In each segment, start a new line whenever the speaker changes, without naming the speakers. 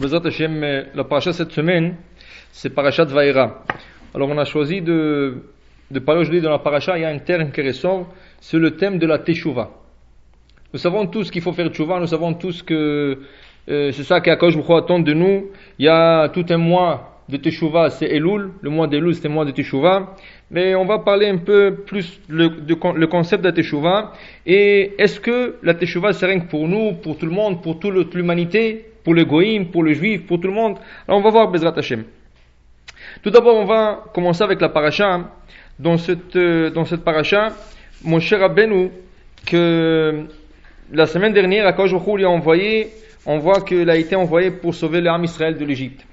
La paracha cette semaine, c'est parachat Vaïra. Alors on a choisi de, de parler aujourd'hui dans la paracha, il y a un terme qui ressort, c'est le thème de la Teshuvah. Nous savons tous qu'il faut faire Teshuvah, nous savons tous que euh, c'est ça qu'Akash attend de nous. Il y a tout un mois de Teshuvah, c'est Elul, le mois d'Elul c'est le mois de Teshuvah. Mais on va parler un peu plus le, de, concept de la Teshuvah. Et est-ce que la Teshuvah c'est rien que pour nous, pour tout le monde, pour toute l'humanité? Pour le goïm, pour le juif, pour tout le monde. Alors on va voir Bezrat Hashem. Tout d'abord, on va commencer avec la paracha. Dans cette, euh, dans cette paracha, mon cher Abbenou, que la semaine dernière, à lui a envoyé, on voit qu'il a été envoyé pour sauver l'âme Israël de l'Égypte.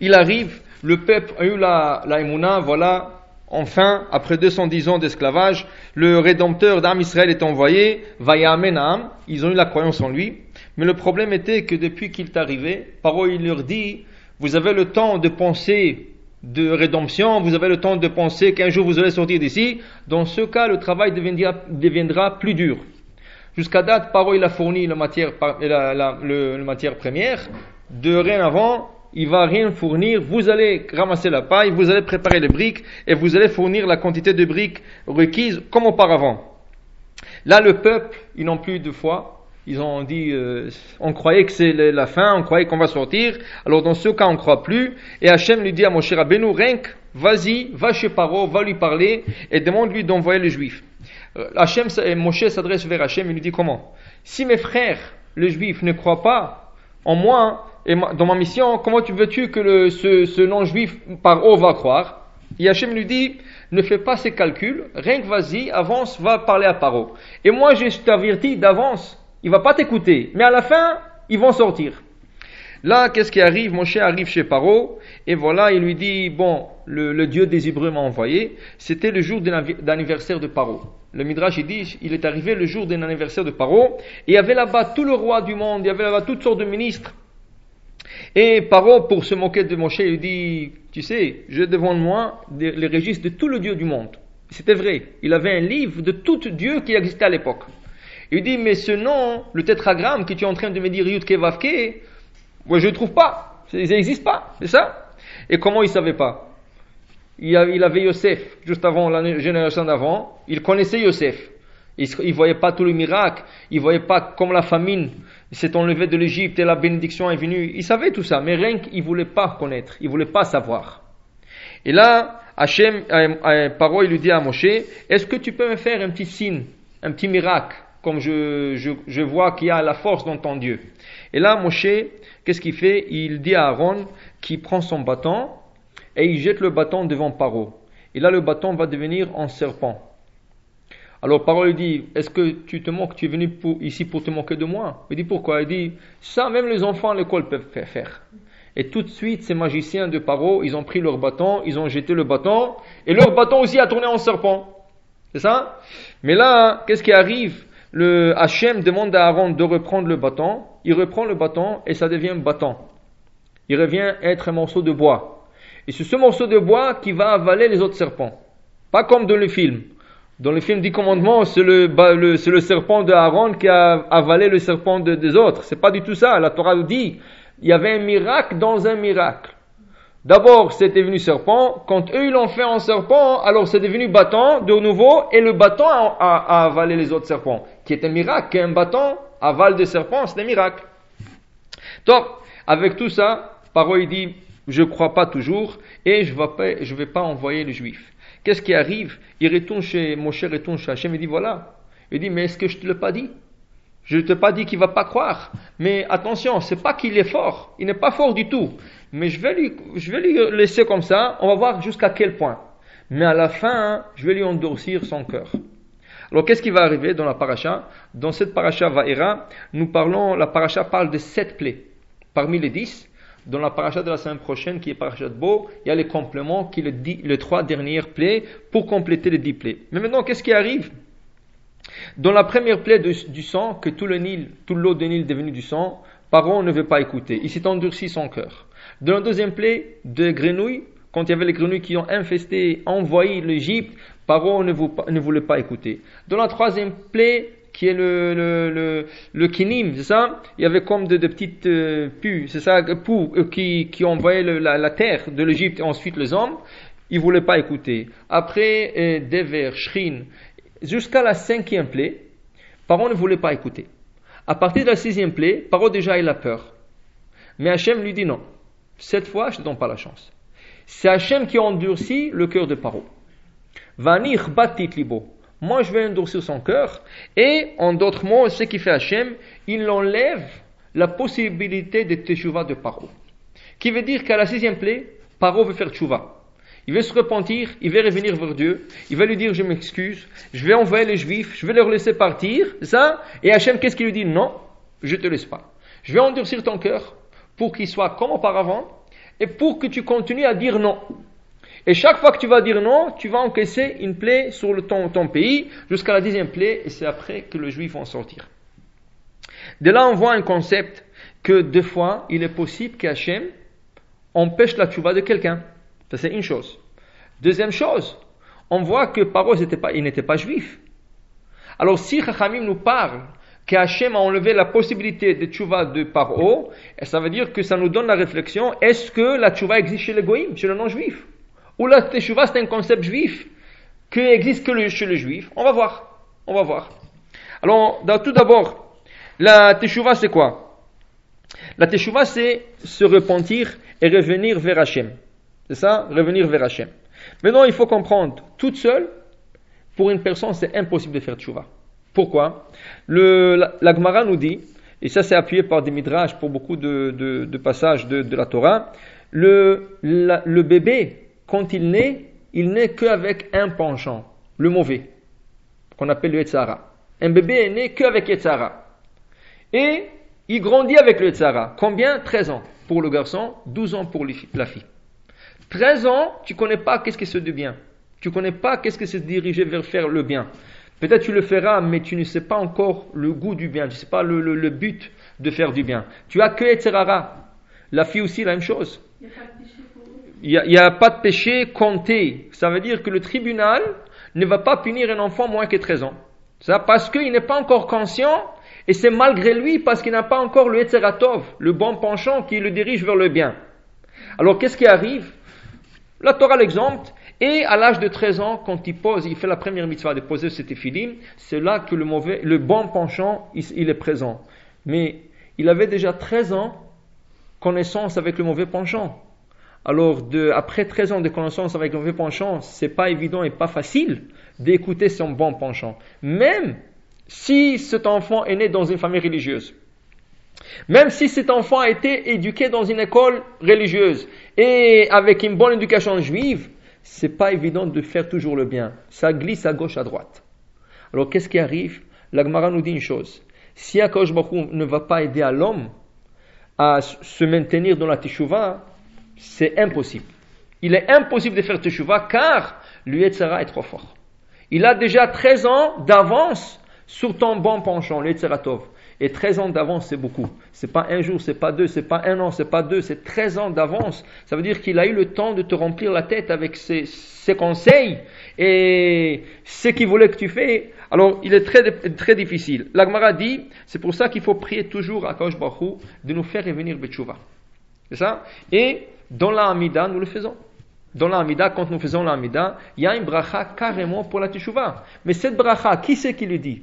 Il arrive, le peuple a eu la, la voilà, enfin, après 210 ans d'esclavage, le rédempteur d'âme Israël est envoyé, Vayamenam, ils ont eu la croyance en lui, mais le problème était que depuis qu'il est arrivé, Paro il leur dit, vous avez le temps de penser de rédemption, vous avez le temps de penser qu'un jour vous allez sortir d'ici. Dans ce cas, le travail deviendra, plus dur. Jusqu'à date, Paro il a fourni la matière, première. De rien avant, il va rien fournir. Vous allez ramasser la paille, vous allez préparer les briques et vous allez fournir la quantité de briques requises comme auparavant. Là, le peuple, ils n'ont plus de foi, ils ont dit, euh, on croyait que c'est la fin, on croyait qu'on va sortir. Alors dans ce cas, on ne croit plus. Et Hachem lui dit à Moshe Rabbeinu, Renk, vas-y, va chez Paro, va lui parler et demande-lui d'envoyer les Juifs. Euh, Hachem, Moshe s'adresse vers Hachem et lui dit comment? Si mes frères, les Juifs, ne croient pas en moi et dans ma mission, comment tu veux-tu que le, ce, ce non-juif Paro va croire? Et Hachem lui dit, ne fais pas ces calculs, rien vas-y, avance, va parler à Paro. Et moi, je t'avertis d'avance, il va pas t'écouter. Mais à la fin, ils vont sortir. Là, qu'est-ce qui arrive? Moshe arrive chez Paro, et voilà, il lui dit, bon, le, Dieu des Hébreux m'a envoyé. C'était le jour d'anniversaire de Paro. Le Midrash, il dit, il est arrivé le jour d'un anniversaire de Paro, et il y avait là-bas tout le roi du monde, il y avait là-bas toutes sortes de ministres. Et Paro, pour se moquer de Moshe, il dit, tu sais, j'ai devant moi les registres de tout le Dieu du monde. C'était vrai. Il avait un livre de tout Dieu qui existait à l'époque. Il dit, mais ce nom, le tétragramme que tu es en train de me dire Yudke Vavke, moi je ne trouve pas. Ça n'existe pas, c'est ça? Et comment il ne savait pas? Il avait Yosef, juste avant la génération d'avant, il connaissait Yosef. Il ne voyait pas tout le miracle, il ne voyait pas comme la famine s'est enlevée de l'Égypte et la bénédiction est venue. Il savait tout ça, mais rien qu'il ne voulait pas connaître, il ne voulait pas savoir. Et là, Hachem, euh, euh, Paro, il lui dit à Moshe, est-ce que tu peux me faire un petit signe, un petit miracle? Comme je, je, vois qu'il y a la force dans ton Dieu. Et là, Moshe, qu'est-ce qu'il fait? Il dit à Aaron qu'il prend son bâton et il jette le bâton devant Paro. Et là, le bâton va devenir un serpent. Alors Paro lui dit, est-ce que tu te moques, tu es venu ici pour te moquer de moi? Il dit, pourquoi? Il dit, ça même les enfants à l'école peuvent faire. Et tout de suite, ces magiciens de Paro, ils ont pris leur bâton, ils ont jeté le bâton, et leur bâton aussi a tourné en serpent. C'est ça? Mais là, qu'est-ce qui arrive? Le Hachem demande à Aaron de reprendre le bâton, il reprend le bâton et ça devient bâton. Il revient être un morceau de bois. Et c'est ce morceau de bois qui va avaler les autres serpents. Pas comme dans le film. Dans le film 10 commandements, c'est le, c'est le serpent de Aaron qui a avalé le serpent des autres. C'est pas du tout ça. La Torah dit, il y avait un miracle dans un miracle. D'abord, c'était devenu serpent. Quand eux, ils l'ont fait en serpent, alors c'est devenu bâton de nouveau, et le bâton a, avalé les autres serpents. Qui est un miracle, qu'un bâton avale des serpents, c'est un miracle. Donc, avec tout ça, Paro il dit, je crois pas toujours, et je vais, vais pas envoyer les juifs. Qu'est-ce qui arrive? Il retourne chez, cher retourne chez Hachem, il dit, voilà. Il dit, mais est-ce que je te l'ai pas dit? Je ne t'ai pas dit qu'il va pas croire. Mais attention, c'est pas qu'il est fort. Il n'est pas fort du tout. Mais je vais lui, je vais lui laisser comme ça. On va voir jusqu'à quel point. Mais à la fin, je vais lui endurcir son cœur. Alors qu'est-ce qui va arriver dans la paracha? Dans cette paracha Vaera, nous parlons, la paracha parle de sept plaies. Parmi les dix, dans la paracha de la semaine prochaine, qui est paracha de Beau, il y a les compléments qui les trois dernières plaies pour compléter les dix plaies. Mais maintenant, qu'est-ce qui arrive? Dans la première plaie du sang, que tout le Nil, tout l'eau de Nil est devenu du sang, Paro ne veut pas écouter. Il s'est endurci son cœur. Dans la deuxième plaie de grenouilles, quand il y avait les grenouilles qui ont infesté, envoyé l'Égypte, Paro ne, voulait pas écouter. Dans la troisième plaie, qui est le, le, le, le kinim, c'est ça? Il y avait comme de, petites euh, c'est ça, poux, euh, qui, qui envoyaient la, terre de l'Égypte et ensuite les hommes. Ils voulaient pas écouter. Après, euh, Dever, Shrin, jusqu'à la cinquième plaie, Paro ne voulait pas écouter. À partir de la sixième plaie, Paro déjà il a peur. Mais Hachem lui dit non. Cette fois, je ne te donne pas la chance. C'est Hachem qui endurcit le cœur de Paro. Vanir batit libo. Moi, je vais endurcir son cœur. Et, en d'autres mots, ce qui fait Hachem, il enlève la possibilité de teshuva de Paro. Qui veut dire qu'à la sixième plaie, Paro veut faire teshuva. Il veut se repentir, il veut revenir vers Dieu, il va lui dire je m'excuse, je vais envoyer les juifs, je vais leur laisser partir, ça, et Hachem qu'est-ce qu'il lui dit? Non, je te laisse pas. Je vais endurcir ton cœur pour qu'il soit comme auparavant et pour que tu continues à dire non. Et chaque fois que tu vas dire non, tu vas encaisser une plaie sur le, ton, ton pays jusqu'à la dixième plaie, et c'est après que le juif va sortir. De là, on voit un concept que deux fois, il est possible qu'Hachem empêche la tchouva de quelqu'un. Ça, c'est une chose. Deuxième chose, on voit que Paro, pas, il n'était pas juif. Alors, si Chachamim nous parle qu'Hachem a enlevé la possibilité de tchouva de Paro, ça veut dire que ça nous donne la réflexion, est-ce que la tchouva existe chez les goïms, chez le non-juif ou la teshuva, c'est un concept juif qui existe que chez les juifs? On va voir. On va voir. Alors, tout d'abord, la teshuva, c'est quoi? La teshuva, c'est se repentir et revenir vers Hachem. C'est ça Revenir vers Hachem. Maintenant, il faut comprendre, toute seule, pour une personne, c'est impossible de faire teshuva. Pourquoi? Le, la, Gemara nous dit, et ça c'est appuyé par des midrash pour beaucoup de, passages de, la Torah, le, le bébé quand il naît, il naît qu'avec un penchant, le mauvais, qu'on appelle le Yetzara. Un bébé est né qu'avec Yetzara. Et il grandit avec le Yetzara. Combien? 13 ans pour le garçon, 12 ans pour la fille. 13 ans, tu connais pas qu'est-ce que c'est du bien. Tu connais pas qu'est-ce que c'est se diriger vers faire le bien. Peut-être tu le feras, mais tu ne sais pas encore le goût du bien. Tu ne sais pas le, but de faire du bien. Tu as que Yetzara. La fille aussi, la même chose il n'y a, pas de péché compté. Ça veut dire que le tribunal ne va pas punir un enfant moins que 13 ans. Ça parce qu'il n'est pas encore conscient et c'est malgré lui parce qu'il n'a pas encore le Etzeratov, le bon penchant qui le dirige vers le bien. Alors qu'est-ce qui arrive? La Torah l'exemple. Et à l'âge de 13 ans, quand il pose, il fait la première mitzvah de poser cet éphilim, c'est là que le mauvais, le bon penchant, il, est présent. Mais il avait déjà 13 ans connaissance avec le mauvais penchant. Alors, après 13 ans de connaissance avec le mauvais penchant, c'est pas évident et pas facile d'écouter son bon penchant. Même si cet enfant est né dans une famille religieuse. Même si cet enfant a été éduqué dans une école religieuse et avec une bonne éducation juive, c'est pas évident de faire toujours le bien. Ça glisse à gauche, à droite. Alors qu'est-ce qui arrive? L'Agmara nous dit une chose. Si Akosh Bakou ne va pas aider à l'homme à se maintenir dans la teshuva, c'est impossible. Il est impossible de faire teshuva car l'Uetzara est trop fort. Il a déjà 13 ans d'avance sur ton bon penchant, l'Uetzaratov. Et 13 ans d'avance, c'est beaucoup. C'est pas un jour, c'est pas deux, c'est pas un an, c'est pas deux, c'est 13 ans d'avance. Ça veut dire qu'il a eu le temps de te remplir la tête avec ses, conseils et ce qu'il voulait que tu fais. Alors, il est très, très difficile. L'Agmara dit, c'est pour ça qu'il faut prier toujours à Kaush Baruch de nous faire revenir Betchouva. C'est ça? Et dans l'Amida, nous le faisons. Dans l'Amida, quand nous faisons l'Amida, il y a une bracha carrément pour la Teshuvah. Mais cette bracha, qui c'est qui le dit?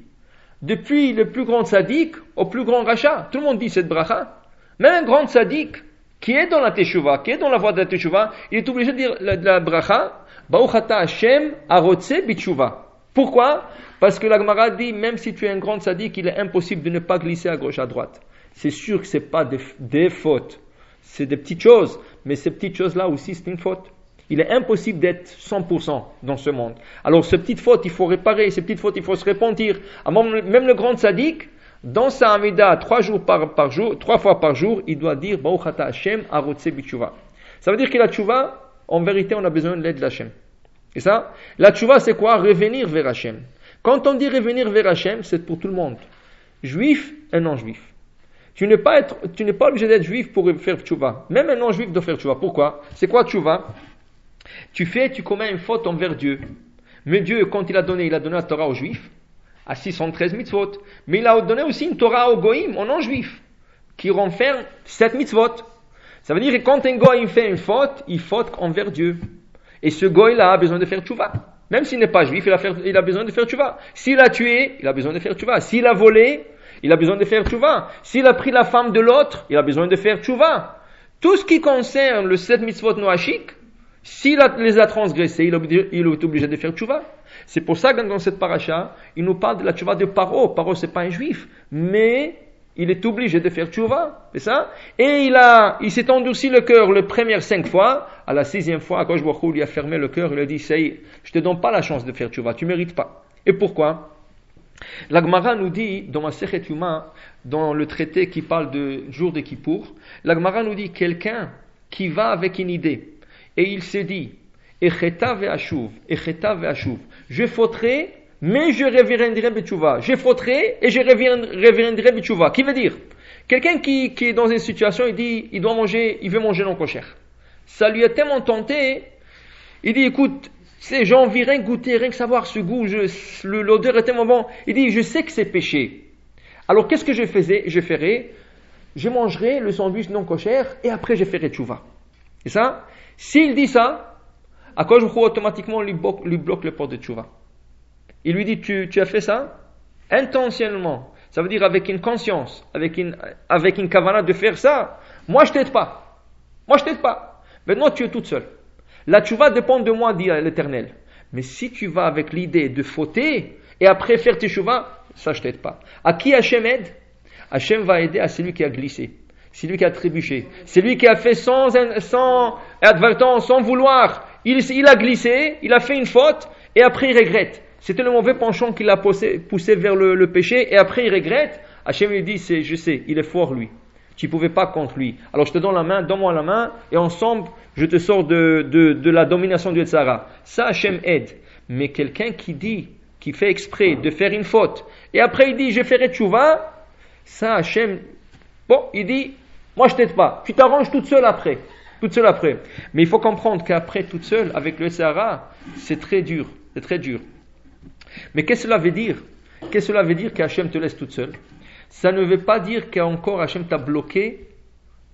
Depuis le plus grand sadique au plus grand rachat. Tout le monde dit cette bracha. Même un grand sadique qui est dans la Teshuvah, qui est dans la voie de la Teshuvah, il est obligé de dire la, bracha, Bauchata Hashem arotse bitshuva. Pourquoi? Parce que la Gemara dit, même si tu es un grand sadique, il est impossible de ne pas glisser à gauche, à droite. C'est sûr que ce n'est pas des fautes c'est des petites choses, mais ces petites choses-là aussi, c'est une faute. Il est impossible d'être 100% dans ce monde. Alors, ces petites fautes, il faut réparer, ces petites fautes, il faut se repentir. Même le grand sadique, dans sa Amida, trois, jours par, jour, trois fois par jour, il doit dire Bauchata Hashem Ça veut dire que la tchouva, en vérité, on a besoin de l'aide de Hashem. Et ça, la tchouva, c'est quoi? Revenir vers Hashem. Quand on dit revenir vers Hashem, c'est pour tout le monde. Juif et non-juif. Tu n'es pas, être, tu n'es pas obligé d'être juif pour faire tchouva. Même un non-juif doit faire tchouva. Pourquoi? C'est quoi tchouva? Tu fais, tu commets une faute envers Dieu. Mais Dieu, quand il a donné, il a donné la Torah aux juifs. à 613 mitzvot. Mais il a donné aussi une Torah au goïm, au non-juif, qui renferme 7 mitzvot. Ça veut dire que quand un goïm fait une faute, il faute envers Dieu. Et ce goï-là a besoin de faire tchouva. Même s'il n'est pas juif, il a, il a, besoin de faire tchouva. S'il a tué, il a besoin de faire tchouva. S'il a volé, il a besoin de faire tchouva. S'il a pris la femme de l'autre, il a besoin de faire tchouva. Tout ce qui concerne le 7 mitzvot noachik, s'il les a transgressés, il est obligé de faire tchouva. C'est pour ça que dans cette paracha, il nous parle de la tchouva de Paro. Paro, c'est pas un juif, mais il est obligé de faire tchouva, c'est ça? Et il a, il s'est endurci le cœur les premières cinq fois, à la sixième fois, quand je vois il a fermé le cœur, il a dit, ça y est, je te donne pas la chance de faire tchouva, tu mérites pas. Et pourquoi? L'Agmara nous dit, dans ma Yuma, dans le traité qui parle de jour de Kippour, l'Agmara nous dit quelqu'un qui va avec une idée, et il se dit, Echeta ve'ashuv, je fauterai, mais je reviendrai Betchouva. Je fauterai et je reviendrai Betchouva. Qui veut dire? Quelqu'un qui, qui, est dans une situation, il dit, il doit manger, il veut manger non cochère. Ça lui a tellement tenté, il dit, écoute, gens envie rien goûter, rien que savoir ce goût, l'odeur est tellement bon. Il dit, je sais que c'est péché. Alors qu'est-ce que je faisais? Je ferai, je mangerai le sandwich non cochère et après je ferai tchouva. Et ça S'il dit ça, à quoi je crois automatiquement lui bloque, lui bloque le port de tchouva. Il lui dit, tu, as fait ça intentionnellement. Ça veut dire avec une conscience, avec une, avec une camarade de faire ça. Moi, je t'aide pas. Moi, je t'aide pas. Maintenant, tu es toute seule. La tchouva dépend de moi, dit l'éternel. Mais si tu vas avec l'idée de fauter et après faire tes chouvas, ça, je t'aide pas. À qui Hachem aide? Hachem va aider à celui qui a glissé. Celui qui a trébuché. Celui qui a fait sans, sans advertance, sans vouloir. Il, il a glissé, il a fait une faute et après il regrette. C'était le mauvais penchant qui l'a poussé, poussé vers le, péché et après il regrette. Hachem lui dit, c'est, je sais, il est fort lui. Tu ne pouvais pas contre lui. Alors je te donne la main, donne-moi la main et ensemble je te sors de, de, la domination du Yetzara. Ça Hachem aide. Mais quelqu'un qui dit, qui fait exprès de faire une faute et après il dit je ferai tchouva, ça Hachem, bon, il dit, moi je t'aide pas. Tu t'arranges toute seule après. Toute seule après. Mais il faut comprendre qu'après toute seule, avec le Yetzara, c'est très dur. C'est très dur. Mais qu'est-ce que cela veut dire? Qu'est-ce que cela veut dire qu'Hachem te laisse toute seule? Ça ne veut pas dire qu'encore Hachem t'a bloqué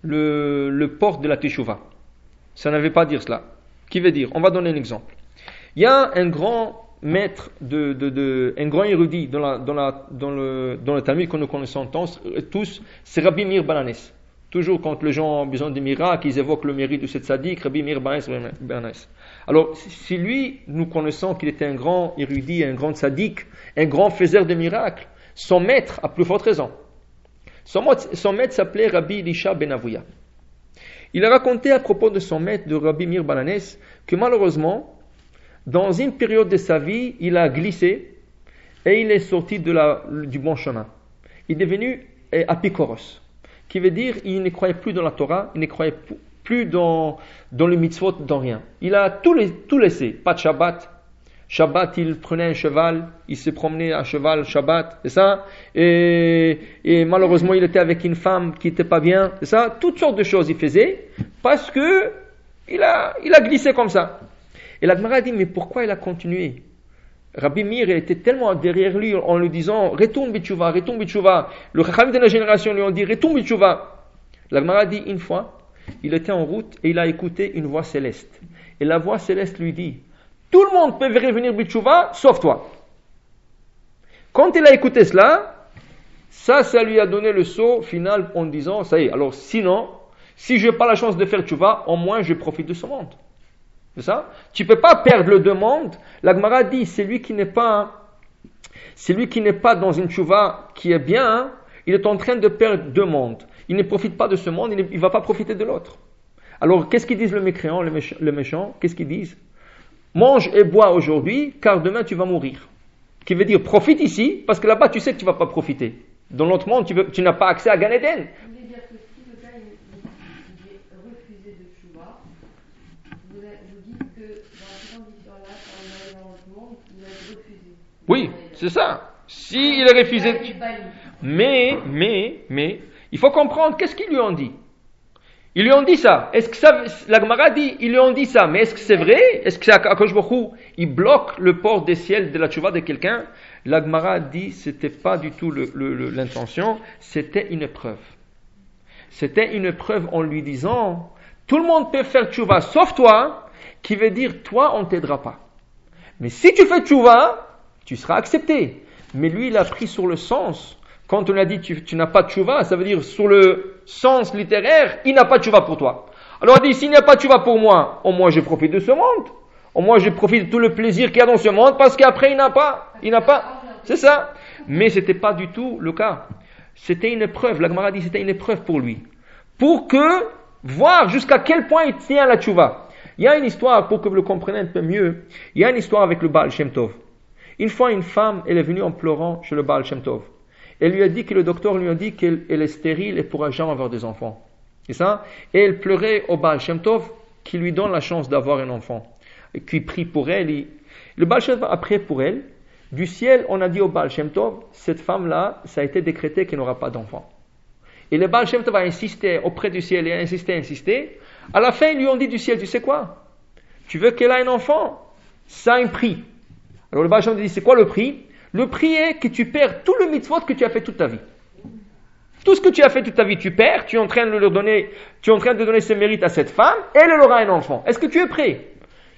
le, le port de la Teshuvah. Ça ne veut pas dire cela. Qui veut dire? On va donner un exemple. Il y a un grand maître, de, de, un grand érudit dans, la, dans, la, dans, le, dans le Talmud que nous connaissons tous, c'est Rabbi Mir Bananes. Toujours quand les gens ont besoin de miracles, ils évoquent le mérite de cette sadique, Rabbi Mir Bananes. Alors, si lui, nous connaissons qu'il était un grand érudit, un grand sadique, un grand faiseur de miracles, son maître a plus forte raison. Son, maître s'appelait Rabbi Elisha Ben Avouya. Il a raconté à propos de son maître, de Rabbi Mir que malheureusement, dans une période de sa vie, il a glissé et il est sorti de la, du bon chemin. Il est devenu eh, apicoros, qui veut dire il ne croyait plus dans la Torah, il ne croyait plus dans, dans le mitzvot, dans rien. Il a tout, les, laissé. Pas de Shabbat. Shabbat, il prenait un cheval, il se promenait à cheval Shabbat, c'est ça? Et, et, malheureusement, il était avec une femme qui n'était pas bien, c'est ça? Toutes sortes de choses il faisait parce que il a, il a glissé comme ça. Et la a dit, mais pourquoi il a continué? Rabbi Mir était tellement derrière lui en lui disant, retourne Bichouva, retourne Bichouva. Le Chachamim de la génération lui ont dit, retourne Bichouva. La a dit une fois, il était en route et il a écouté une voix céleste. Et la voix céleste lui dit, tout le monde peut revenir Bichouva, sauf toi. Quand il a écouté cela, ça, ça lui a donné le saut final en disant, ça y est, alors sinon, si je n'ai pas la chance de faire tchouva, au moins je profite de ce monde. C'est ça? Tu peux pas perdre le deux mondes. L'Agmara dit, c'est lui qui n'est pas, c'est lui qui n'est pas dans une tchouva qui est bien, il est en train de perdre deux mondes il ne profite pas de ce monde, il ne va pas profiter de l'autre. Alors, qu'est-ce qu'ils disent le mécréant, le méchant, Qu'est-ce qu'ils disent? Mange et bois aujourd'hui, car demain tu vas mourir. Qui veut dire, profite ici, parce que là-bas tu sais que tu ne vas pas profiter. Dans l'autre monde, tu, n'as pas accès à Gan Eden. Oui, c'est ça. Si il a refusé. Mais, mais, mais, il faut comprendre, qu'est-ce qu'ils lui ont dit? Ils lui ont dit ça. Est-ce que ça, la Gemara dit, ils lui ont dit ça, mais est-ce que c'est vrai? Est-ce que c'est Akash il bloque le port des ciels de la tchouva de quelqu'un? La Gemara dit, c'était pas du tout l'intention, c'était une preuve. C'était une preuve en lui disant, tout le monde peut faire tchouva sauf toi, qui veut dire, toi, on t'aidera pas. Mais si tu fais tchouva, tu seras accepté. Mais lui, il a pris sur le sens. Quand on a dit tu, tu n'as pas de tchouva, ça veut dire sur le sens littéraire, il n'a pas de tchouva pour toi. Alors il dit, s'il n'y a pas de tchouva pour moi, au moins je profite de ce monde. Au moins je profite de tout le plaisir qu'il y a dans ce monde parce qu'après il n'a pas. Il n'a pas. C'est ça. Mais ce n'était pas du tout le cas. C'était une épreuve. La Gemara dit c'était une épreuve pour lui. Pour que, voir jusqu'à quel point il tient la tchouva. Il y a une histoire, pour que vous le compreniez un peu mieux, il y a une histoire avec le Baal Shem Tov. Une fois, une femme, elle est venue en pleurant chez le Baal. Elle lui a dit que le docteur lui a dit qu'elle est stérile et pourra jamais avoir des enfants. C'est ça? Et elle pleurait au Baal qui lui donne la chance d'avoir un enfant. Et qui prie pour elle. Le Baal Shem a prié pour elle. Du ciel, on a dit au Baal cette femme-là, ça a été décrété qu'elle n'aura pas d'enfant. Et le Baal Shem a insisté auprès du ciel, et a insisté, insisté. À la fin, ils lui ont dit du ciel, tu sais quoi? Tu veux qu'elle ait un enfant? Ça a un prix. Alors le Tov dit, c'est quoi le prix? Le prix est que tu perds tout le mitzvot que tu as fait toute ta vie. Tout ce que tu as fait toute ta vie, tu perds, tu es en train de leur donner, tu es en train de donner ce mérite à cette femme, et elle aura un enfant. Est-ce que tu es prêt?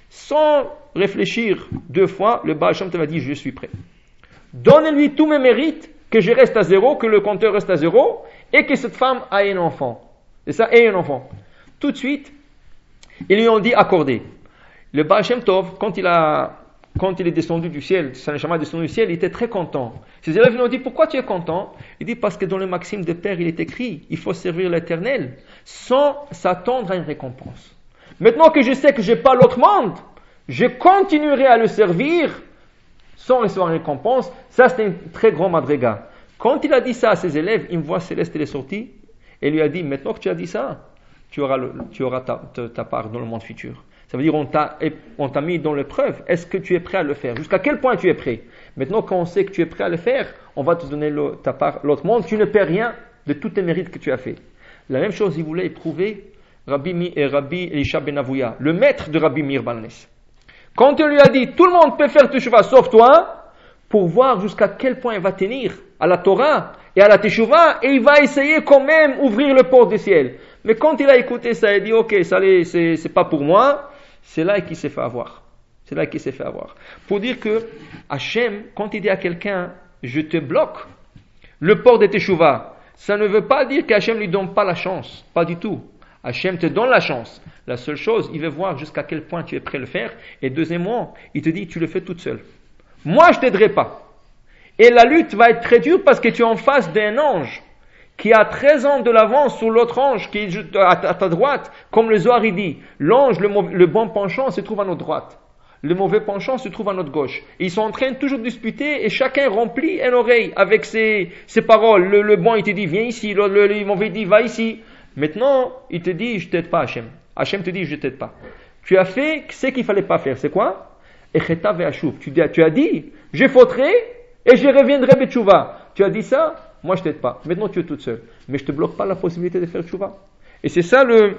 Sans réfléchir deux fois, le Baal te va dire, je suis prêt. Donne-lui tous mes mérites, que je reste à zéro, que le compteur reste à zéro, et que cette femme a un enfant. Et ça, ait un enfant. Tout de suite, ils lui ont dit accorder. Le Baal Tov, quand il a quand il est descendu du ciel, Saint est descendu du ciel, il était très content. Ses élèves lui ont dit, pourquoi tu es content? Il dit, parce que dans le maxime de Père, il est écrit, il faut servir l'éternel sans s'attendre à une récompense. Maintenant que je sais que je n'ai pas l'autre monde, je continuerai à le servir sans recevoir une récompense. Ça, c'est un très grand madriga. Quand il a dit ça à ses élèves, une voix céleste est sortie et lui a dit, maintenant que tu as dit ça, tu auras, tu auras ta part dans le monde futur. Ça veut dire on t'a, on mis dans l'épreuve. Est-ce que tu es prêt à le faire? Jusqu'à quel point tu es prêt? Maintenant, quand on sait que tu es prêt à le faire, on va te donner ta part, l'autre monde. Tu ne perds rien de tous tes mérites que tu as fait. La même chose, il voulait éprouver Rabbi, et Rabbi Elisha Ben Avouya, le maître de Rabbi Mir Balnes. Quand il lui a dit, tout le monde peut faire teshuva sauf toi, pour voir jusqu'à quel point il va tenir à la Torah et à la teshuva, et il va essayer quand même ouvrir le port du ciel. Mais quand il a écouté ça, il a dit, ok, ça c'est pas pour moi, c'est là qu'il s'est fait avoir. C'est là qu'il s'est fait avoir. Pour dire que Hachem, quand il dit à quelqu'un, je te bloque, le port de Teshuvah, ça ne veut pas dire qu'Hachem lui donne pas la chance. Pas du tout. Hachem te donne la chance. La seule chose, il veut voir jusqu'à quel point tu es prêt à le faire. Et deuxièmement, il te dit, tu le fais toute seule. Moi, je t'aiderai pas. Et la lutte va être très dure parce que tu es en face d'un ange qui a 13 ans de l'avance sur l'autre ange qui est à ta droite, comme le Zohar dit, l'ange, le, bon penchant se trouve à notre droite. Le mauvais penchant se trouve à notre gauche. ils sont en train de toujours disputer et chacun remplit une oreille avec ses, paroles. Le, bon, il te dit, viens ici. Le, le, mauvais dit, va ici. Maintenant, il te dit, je t'aide pas, Hachem. Hachem te dit, je t'aide pas. Tu as fait ce qu'il fallait pas faire. C'est quoi? Tu, tu as dit, je fauterai et je reviendrai betchouva. Tu as dit ça? Moi, je t'aide pas. Maintenant, tu es toute seule. Mais je te bloque pas la possibilité de faire tchouva. Et c'est ça le,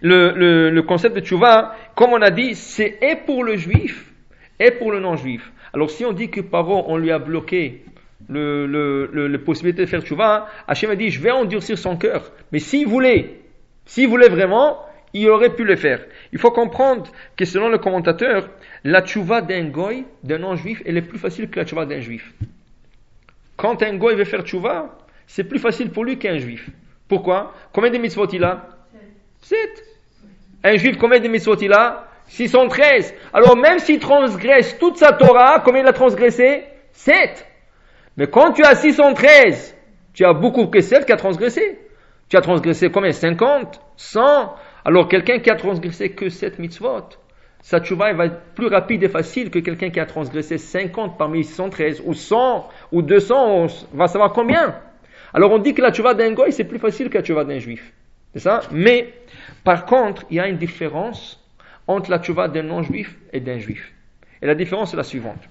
le, le, concept de tchouva. Comme on a dit, c'est et pour le juif et pour le non-juif. Alors, si on dit que Paro, on lui a bloqué le, le, la possibilité de faire tchouva, Hachem a dit, je vais endurcir son cœur. Mais s'il voulait, s'il voulait vraiment, il aurait pu le faire. Il faut comprendre que selon le commentateur, la tchouva d'un goy, d'un non-juif, elle est plus facile que la tchouva d'un juif. Quand un goy veut faire tchouva, c'est plus facile pour lui qu'un juif. Pourquoi? Combien de mitzvot il a? 7. Un juif, combien de mitzvot il a? 613. Alors même s'il transgresse toute sa Torah, combien il a transgressé? 7. Mais quand tu as 613, tu as beaucoup que 7 qui a transgressé. Tu as transgressé combien? 50 100 Alors quelqu'un qui a transgressé que 7 mitzvot, sa tchouva va être plus rapide et facile que quelqu'un qui a transgressé 50 parmi 113 ou 100 ou 200, on va savoir combien. Alors on dit que la tchouva d'un goy c'est plus facile que la tchouva d'un juif. C'est ça? Mais par contre, il y a une différence entre la tchouva d'un non-juif et d'un juif. Et la différence est la suivante.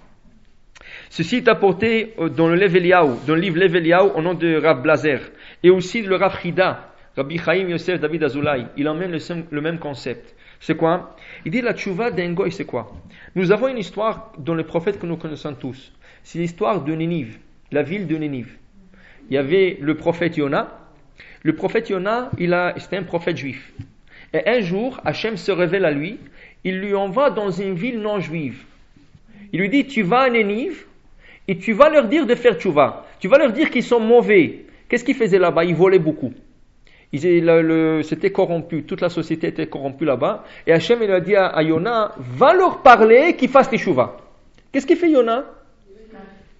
Ceci est apporté euh, dans le Leveliaou, dans le livre Leveliaou au nom de Rav Blazer, et aussi le Rav Hida. Rabbi Chaim Yosef David Azoulay, il emmène le, même concept. C'est quoi? Il dit la tchouva d'un goy, c'est quoi? Nous avons une histoire dans les prophètes que nous connaissons tous. C'est l'histoire de Nénive, la ville de Nénive. Il y avait le prophète Yona. Le prophète Yona, c'était un prophète juif. Et un jour, Hachem se révèle à lui. Il lui envoie dans une ville non juive. Il lui dit, tu vas à Nénive et tu vas leur dire de faire tchouva. Tu vas leur dire qu'ils sont mauvais. Qu'est-ce qu'ils faisaient là-bas? Ils volaient beaucoup. C'était corrompu, toute la société était corrompue là-bas. Et Hachem il a dit à, Yona, va leur parler qu'ils fassent tchouva. Qu'est-ce qu'il fait Yona?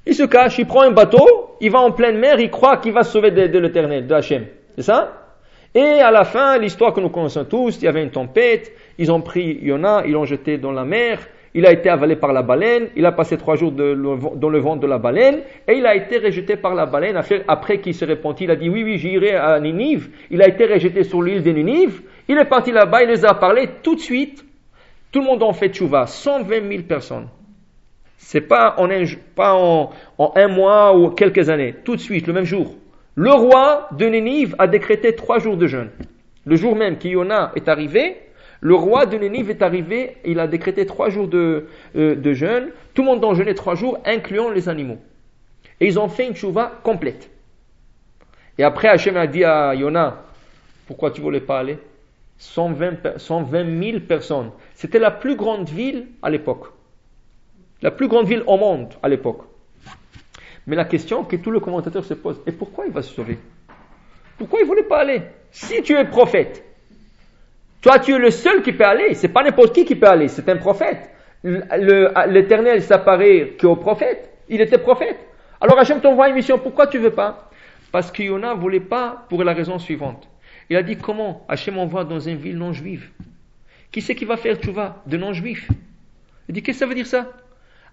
Il se cache, il prend un bateau, il va en pleine mer, il croit qu'il va se sauver de, de l'éternel, de Hachem. C'est ça? Et à la fin, l'histoire que nous connaissons tous, il y avait une tempête, ils ont pris Yona, ils l'ont jeté dans la mer, il a été avalé par la baleine, il a passé trois jours dans le ventre de la baleine, et il a été rejeté par la baleine. Après qu'il s'est repenti, il a dit oui, oui, j'irai à Ninive. Il a été rejeté sur l'île de Ninive. Il est parti là-bas, il les a parlé tout de suite. Tout le monde en fait tchouva, 120 000 personnes. C'est pas, en un, pas en un mois ou quelques années, tout de suite, le même jour. Le roi de Ninive a décrété trois jours de jeûne. Le jour même qu'Iona est arrivé, le roi de Nénive est arrivé, il a décrété trois jours de, euh, jeûne. Tout le monde a jeûné trois jours, incluant les animaux. Et ils ont fait une chouva complète. Et après, Hachem a dit à Yona, pourquoi tu voulais pas aller? 120, 120 000 personnes. C'était la plus grande ville à l'époque. La plus grande ville au monde à l'époque. Mais la question que tous les commentateurs se posent, et pourquoi il va se sauver? Pourquoi il ne voulait pas aller? Si tu es prophète, toi, tu es le seul qui peut aller. C'est pas n'importe qui qui peut aller. C'est un prophète. L'éternel s'apparaît qu'au prophète. Il était prophète. Alors Hachem t'envoie une mission. Pourquoi tu veux pas? Parce que Yona voulait pas pour la raison suivante. Il a dit comment Hachem envoie dans une ville non juive. Qui c'est qui va faire vas de non juif Il dit qu'est-ce que ça veut dire ça?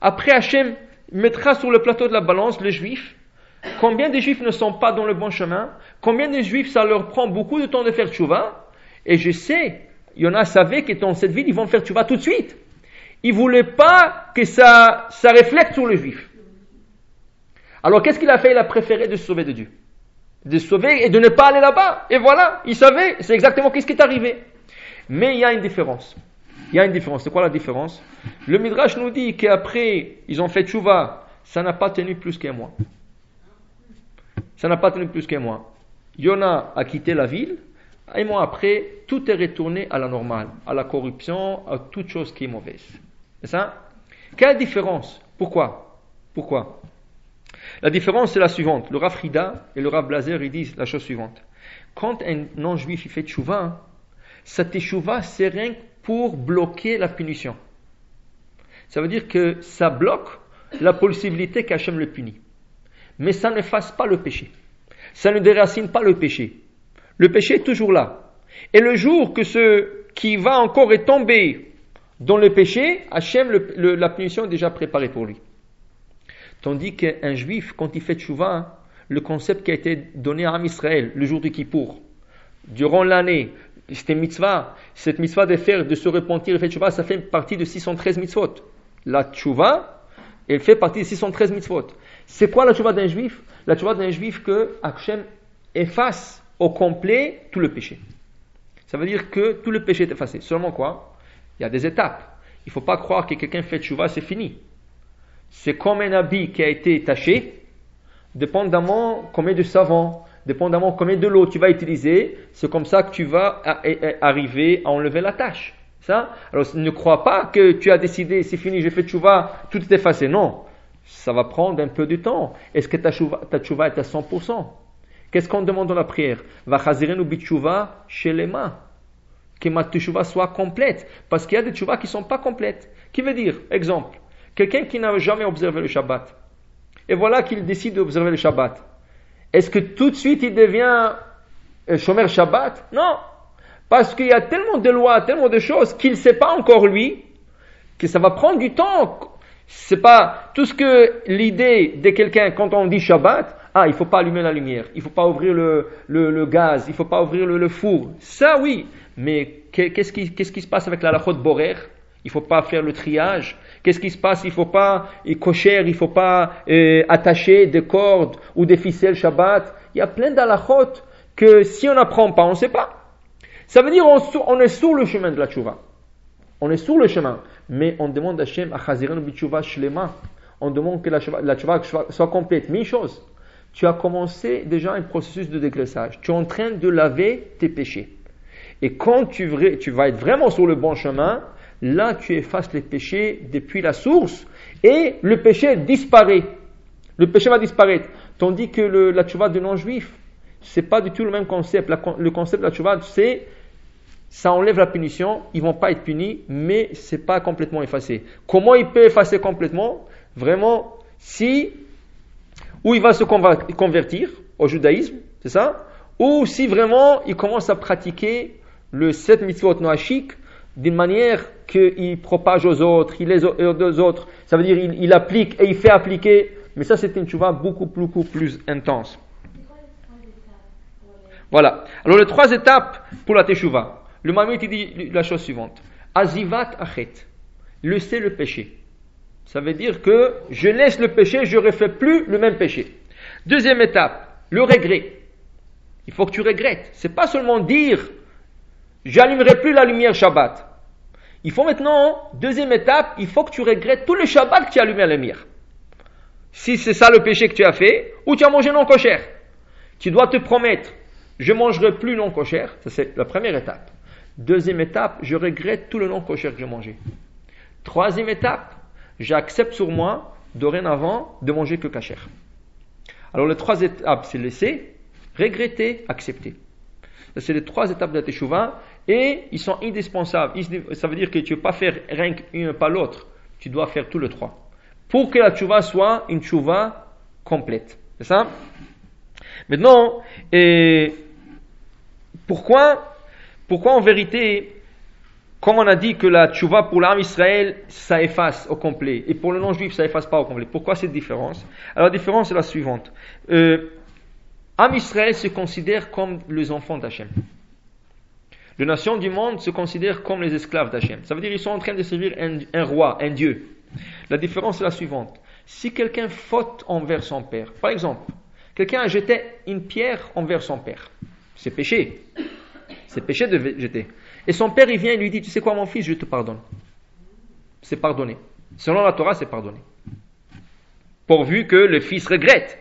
Après Hachem mettra sur le plateau de la balance les juifs. Combien de juifs ne sont pas dans le bon chemin? Combien de juifs ça leur prend beaucoup de temps de faire tchouva? Et je sais, il y en savait que dans cette ville, ils vont faire tu tout de suite. Ils voulaient pas que ça, ça reflète sur le juif. Alors qu'est-ce qu'il a fait? Il a préféré de se sauver de Dieu. De se sauver et de ne pas aller là-bas. Et voilà, il savait, c'est exactement ce qui est arrivé. Mais il y a une différence. Il y a une différence. C'est quoi la différence? Le Midrash nous dit qu'après, ils ont fait tchouva, ça n'a pas tenu plus qu'un mois. Ça n'a pas tenu plus qu'un mois. Yona a quitté la ville, un mois après, tout est retourné à la normale, à la corruption, à toute chose qui est mauvaise. C'est ça? Quelle différence? Pourquoi? Pourquoi? La différence c'est la suivante. Le Rav Frida et le Rav Blazer ils disent la chose suivante. Quand un non-juif fait tchouva, sa tchouva c'est rien pour bloquer la punition. Ça veut dire que ça bloque la possibilité qu'Hachem le punit. Mais ça ne fasse pas le péché. Ça ne déracine pas le péché. Le péché est toujours là. Et le jour que ce qui va encore est tombé dans le péché, Hachem, la punition est déjà préparée pour lui. Tandis qu'un juif, quand il fait tchouva, le concept qui a été donné à Israël le jour du Kippour, durant l'année, c'était mitzvah. Cette mitzvah de faire, de se repentir et faire tchouva, ça fait partie de 613 mitzvot. La tchouva, elle fait partie de 613 mitzvot. C'est quoi la tchouva d'un juif? La tchouva d'un juif que Hachem efface au complet tout le péché. Ça veut dire que tout le péché est effacé. Seulement quoi? Il y a des étapes. Il ne faut pas croire que quelqu'un fait tchouva, c'est fini. C'est comme un habit qui a été taché, dépendamment combien de savon, dépendamment combien de l'eau tu vas utiliser, c'est comme ça que tu vas arriver à enlever la tâche. Ça? Alors ne crois pas que tu as décidé, c'est fini, j'ai fait tchouva, tout est effacé. Non, ça va prendre un peu de temps. Est-ce que ta ta tchouva est à 100% Qu'est-ce qu'on demande dans la prière? Va ou bitchouva chez les mains. Que ma tchouva soit complète. Parce qu'il y a des tchouva qui ne sont pas complètes. Qui veut dire, exemple, quelqu'un qui n'a jamais observé le Shabbat. Et voilà qu'il décide d'observer le Shabbat. Est-ce que tout de suite il devient Shomer Shabbat? Non. Parce qu'il y a tellement de lois, tellement de choses qu'il ne sait pas encore lui, que ça va prendre du temps. C'est pas tout ce que l'idée de quelqu'un quand on dit Shabbat, ah, il faut pas allumer la lumière, il faut pas ouvrir le, le, gaz, il faut pas ouvrir le, four. Ça, oui. Mais qu'est-ce qui, qu'est-ce qui se passe avec la lachot Il faut pas faire le triage. Qu'est-ce qui se passe? Il faut pas cocher, il faut pas euh, attacher des cordes ou des ficelles Shabbat. Il y a plein d'alachot que si on n'apprend pas, on ne sait pas. Ça veut dire on, est sur le chemin de la tchouva. On est sur le chemin. Mais on demande à Hachem, à Bichouva Shlema, on demande que la, la tchouva soit complète. Mais une chose, tu as commencé déjà un processus de dégraissage. Tu es en train de laver tes péchés. Et quand tu, vas être vraiment sur le bon chemin, là tu effaces les péchés depuis la source et le péché disparaît. Le péché va disparaître. Tandis que le, la tchouva de non-juif, c'est pas du tout le même concept. le concept de la tchouva, c'est ça enlève la punition, ils vont pas être punis, mais c'est pas complètement effacé. Comment il peut effacer complètement? Vraiment, si ou il va se convertir au judaïsme, c'est ça? Ou si vraiment il commence à pratiquer le sept mitzvot noachiques d'une manière qu'il propage aux autres, il les aux autres, ça veut dire il, applique et il fait appliquer, mais ça c'est une tchouva beaucoup, beaucoup plus intense. Voilà. Alors les trois étapes pour la teshuva. Le Mammut dit la chose suivante. Azivat achet. Laisser le péché. Ça veut dire que je laisse le péché, je ne refais plus le même péché. Deuxième étape, le regret. Il faut que tu regrettes. C'est pas seulement dire j'allumerai plus la lumière Shabbat. Il faut maintenant, deuxième étape, il faut que tu regrettes tous les Shabbat que tu as allumé la lumière. Si c'est ça le péché que tu as fait, ou tu as mangé non cochère. Tu dois te promettre, je mangerai plus non cochère. Ça c'est la première étape. Deuxième étape, je regrette tout le non cochère que j'ai mangé. Troisième étape, j'accepte sur moi, dorénavant, de manger que cachère. Alors les trois étapes, c'est laisser, regretter, accepter. C'est les trois étapes de la teshuva et ils sont indispensables. Ça veut dire que tu ne peux pas faire rien qu'une pas l'autre. Tu dois faire tous les trois. Pour que la teshuva soit une teshuva complète. C'est ça? Maintenant, et pourquoi, pourquoi en vérité comme on a dit que la tchouva pour l'âme Israël, ça efface au complet, et pour le non-juif, ça efface pas au complet. Pourquoi cette différence? Alors la différence est la suivante. Euh, Israël se considère comme les enfants d'Hachem. Les nations du monde se considèrent comme les esclaves d'Hachem. Ça veut dire qu'ils sont en train de servir un, roi, un Dieu. La différence est la suivante. Si quelqu'un faute envers son père, par exemple, quelqu'un a jeté une pierre envers son père, c'est péché. C'est péché de jeter. Et son père, il vient et lui dit, tu sais quoi mon fils, je te pardonne. C'est pardonné. Selon la Torah, c'est pardonné. Pourvu que le fils regrette.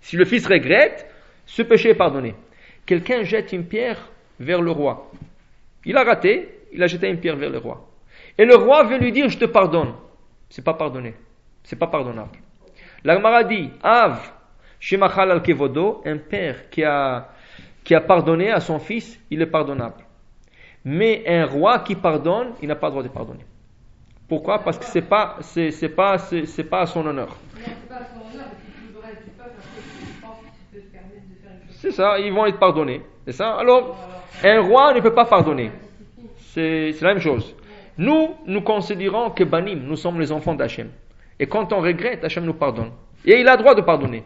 Si le fils regrette, ce péché est pardonné. Quelqu'un jette une pierre vers le roi. Il a raté, il a jeté une pierre vers le roi. Et le roi veut lui dire, je te pardonne. C'est pas pardonné. C'est pas pardonnable. L'Agmara dit, Av, Shemachal al Kevodo, un père qui a, qui a pardonné à son fils, il est pardonnable. Mais un roi qui pardonne, il n'a pas le droit de pardonner. Pourquoi? Parce que c'est pas, c'est, c'est pas, c'est, pas à son honneur. C'est ça, ils vont être pardonnés. C'est ça? Alors, un roi ne peut pas pardonner. C'est, c'est la même chose. Nous, nous considérons que Banim, nous sommes les enfants d'Hachem. Et quand on regrette, Hachem nous pardonne. Et il a le droit de pardonner.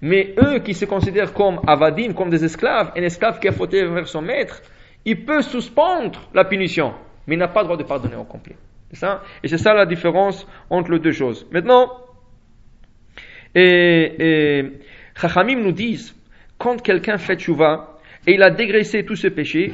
Mais eux qui se considèrent comme avadim, comme des esclaves, un esclave qui a fauté vers son maître, il peut suspendre la punition, mais il n'a pas le droit de pardonner au complet. C'est ça Et c'est ça la différence entre les deux choses. Maintenant, et, et Chachamim nous disent, quand quelqu'un fait tchouva, et il a dégraissé tous ses péchés,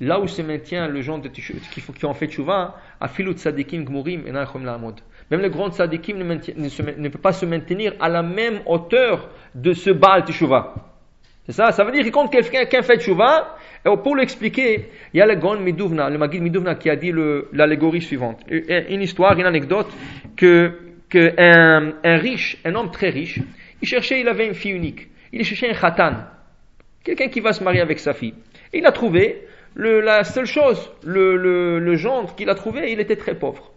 là où se maintient le genre de qui, ont fait tchouva, afilut tzadikim gmurim enachom la'amod. Même le grand ne, ne, peut pas se maintenir à la même hauteur de ce Baal tchouva. C'est ça Ça veut dire que quand quelqu'un fait tchouva, pour l'expliquer, il y a le Gon Miduvna, le Magid Miduvna qui a dit l'allégorie suivante. Une histoire, une anecdote, que, que un, riche, un homme très riche, il cherchait, il avait une fille unique. Il cherchait un khatan, quelqu'un qui va se marier avec sa fille. Et il a trouvé, la seule chose, le, le, le gendre qu'il a trouvé, il était très pauvre.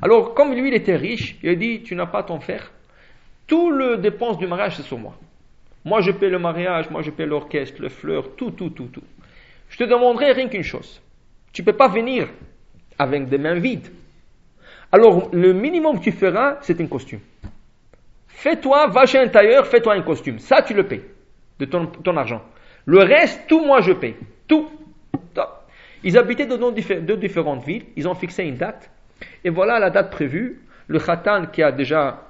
Alors, comme lui, il était riche, il a dit, tu n'as pas ton frère, tout le dépense du mariage, c'est sur moi. Moi, je paie le mariage, moi, je paie l'orchestre, les fleurs, tout, tout, tout, tout. Je te demanderai rien qu'une chose. Tu ne peux pas venir avec des mains vides. Alors, le minimum que tu feras, c'est un costume. Fais-toi, va chez un tailleur, fais-toi un costume. Ça, tu le payes de ton, ton argent. Le reste, tout, moi, je paye. Tout. Ils habitaient dans deux différentes villes. Ils ont fixé une date. Et voilà la date prévue. Le khatan qui a déjà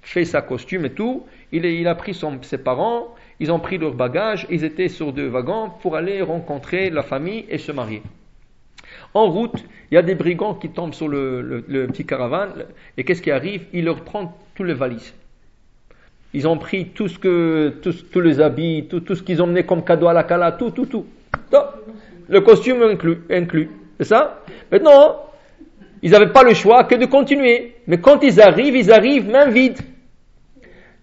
fait sa costume et tout, il, a pris ses parents, ils ont pris leur bagage, ils étaient sur deux wagons pour aller rencontrer la famille et se marier. En route, il y a des brigands qui tombent sur le, petit caravane, et qu'est-ce qui arrive? Ils leur prennent tous les valises. Ils ont pris tout ce que, tous, les habits, tout, ce qu'ils ont mené comme cadeau à la cala, tout, tout, tout. Le costume inclus, inclus. C'est ça? Maintenant, ils n'avaient pas le choix que de continuer. Mais quand ils arrivent, ils arrivent même vides.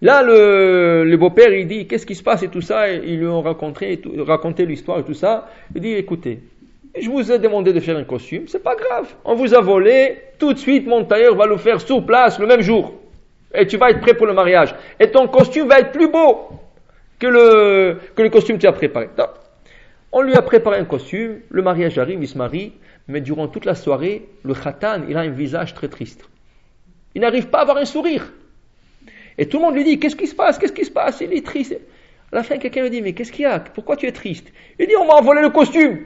Là, le, beau-père, il dit, qu'est-ce qui se passe et tout ça, ils lui ont raconté, l'histoire et tout ça. Il dit, écoutez, je vous ai demandé de faire un costume, c'est pas grave. On vous a volé, tout de suite, mon tailleur va le faire sur place le même jour. Et tu vas être prêt pour le mariage. Et ton costume va être plus beau que le, que le costume que tu as préparé. On lui a préparé un costume, le mariage arrive, il se marie, mais durant toute la soirée, le khatan, il a un visage très triste. Il n'arrive pas à avoir un sourire. Et tout le monde lui dit, qu'est-ce qui se passe Qu'est-ce qui se passe Il est triste. À la fin, quelqu'un lui dit, mais qu'est-ce qu'il y a Pourquoi tu es triste? Il dit, on m'a volé le costume.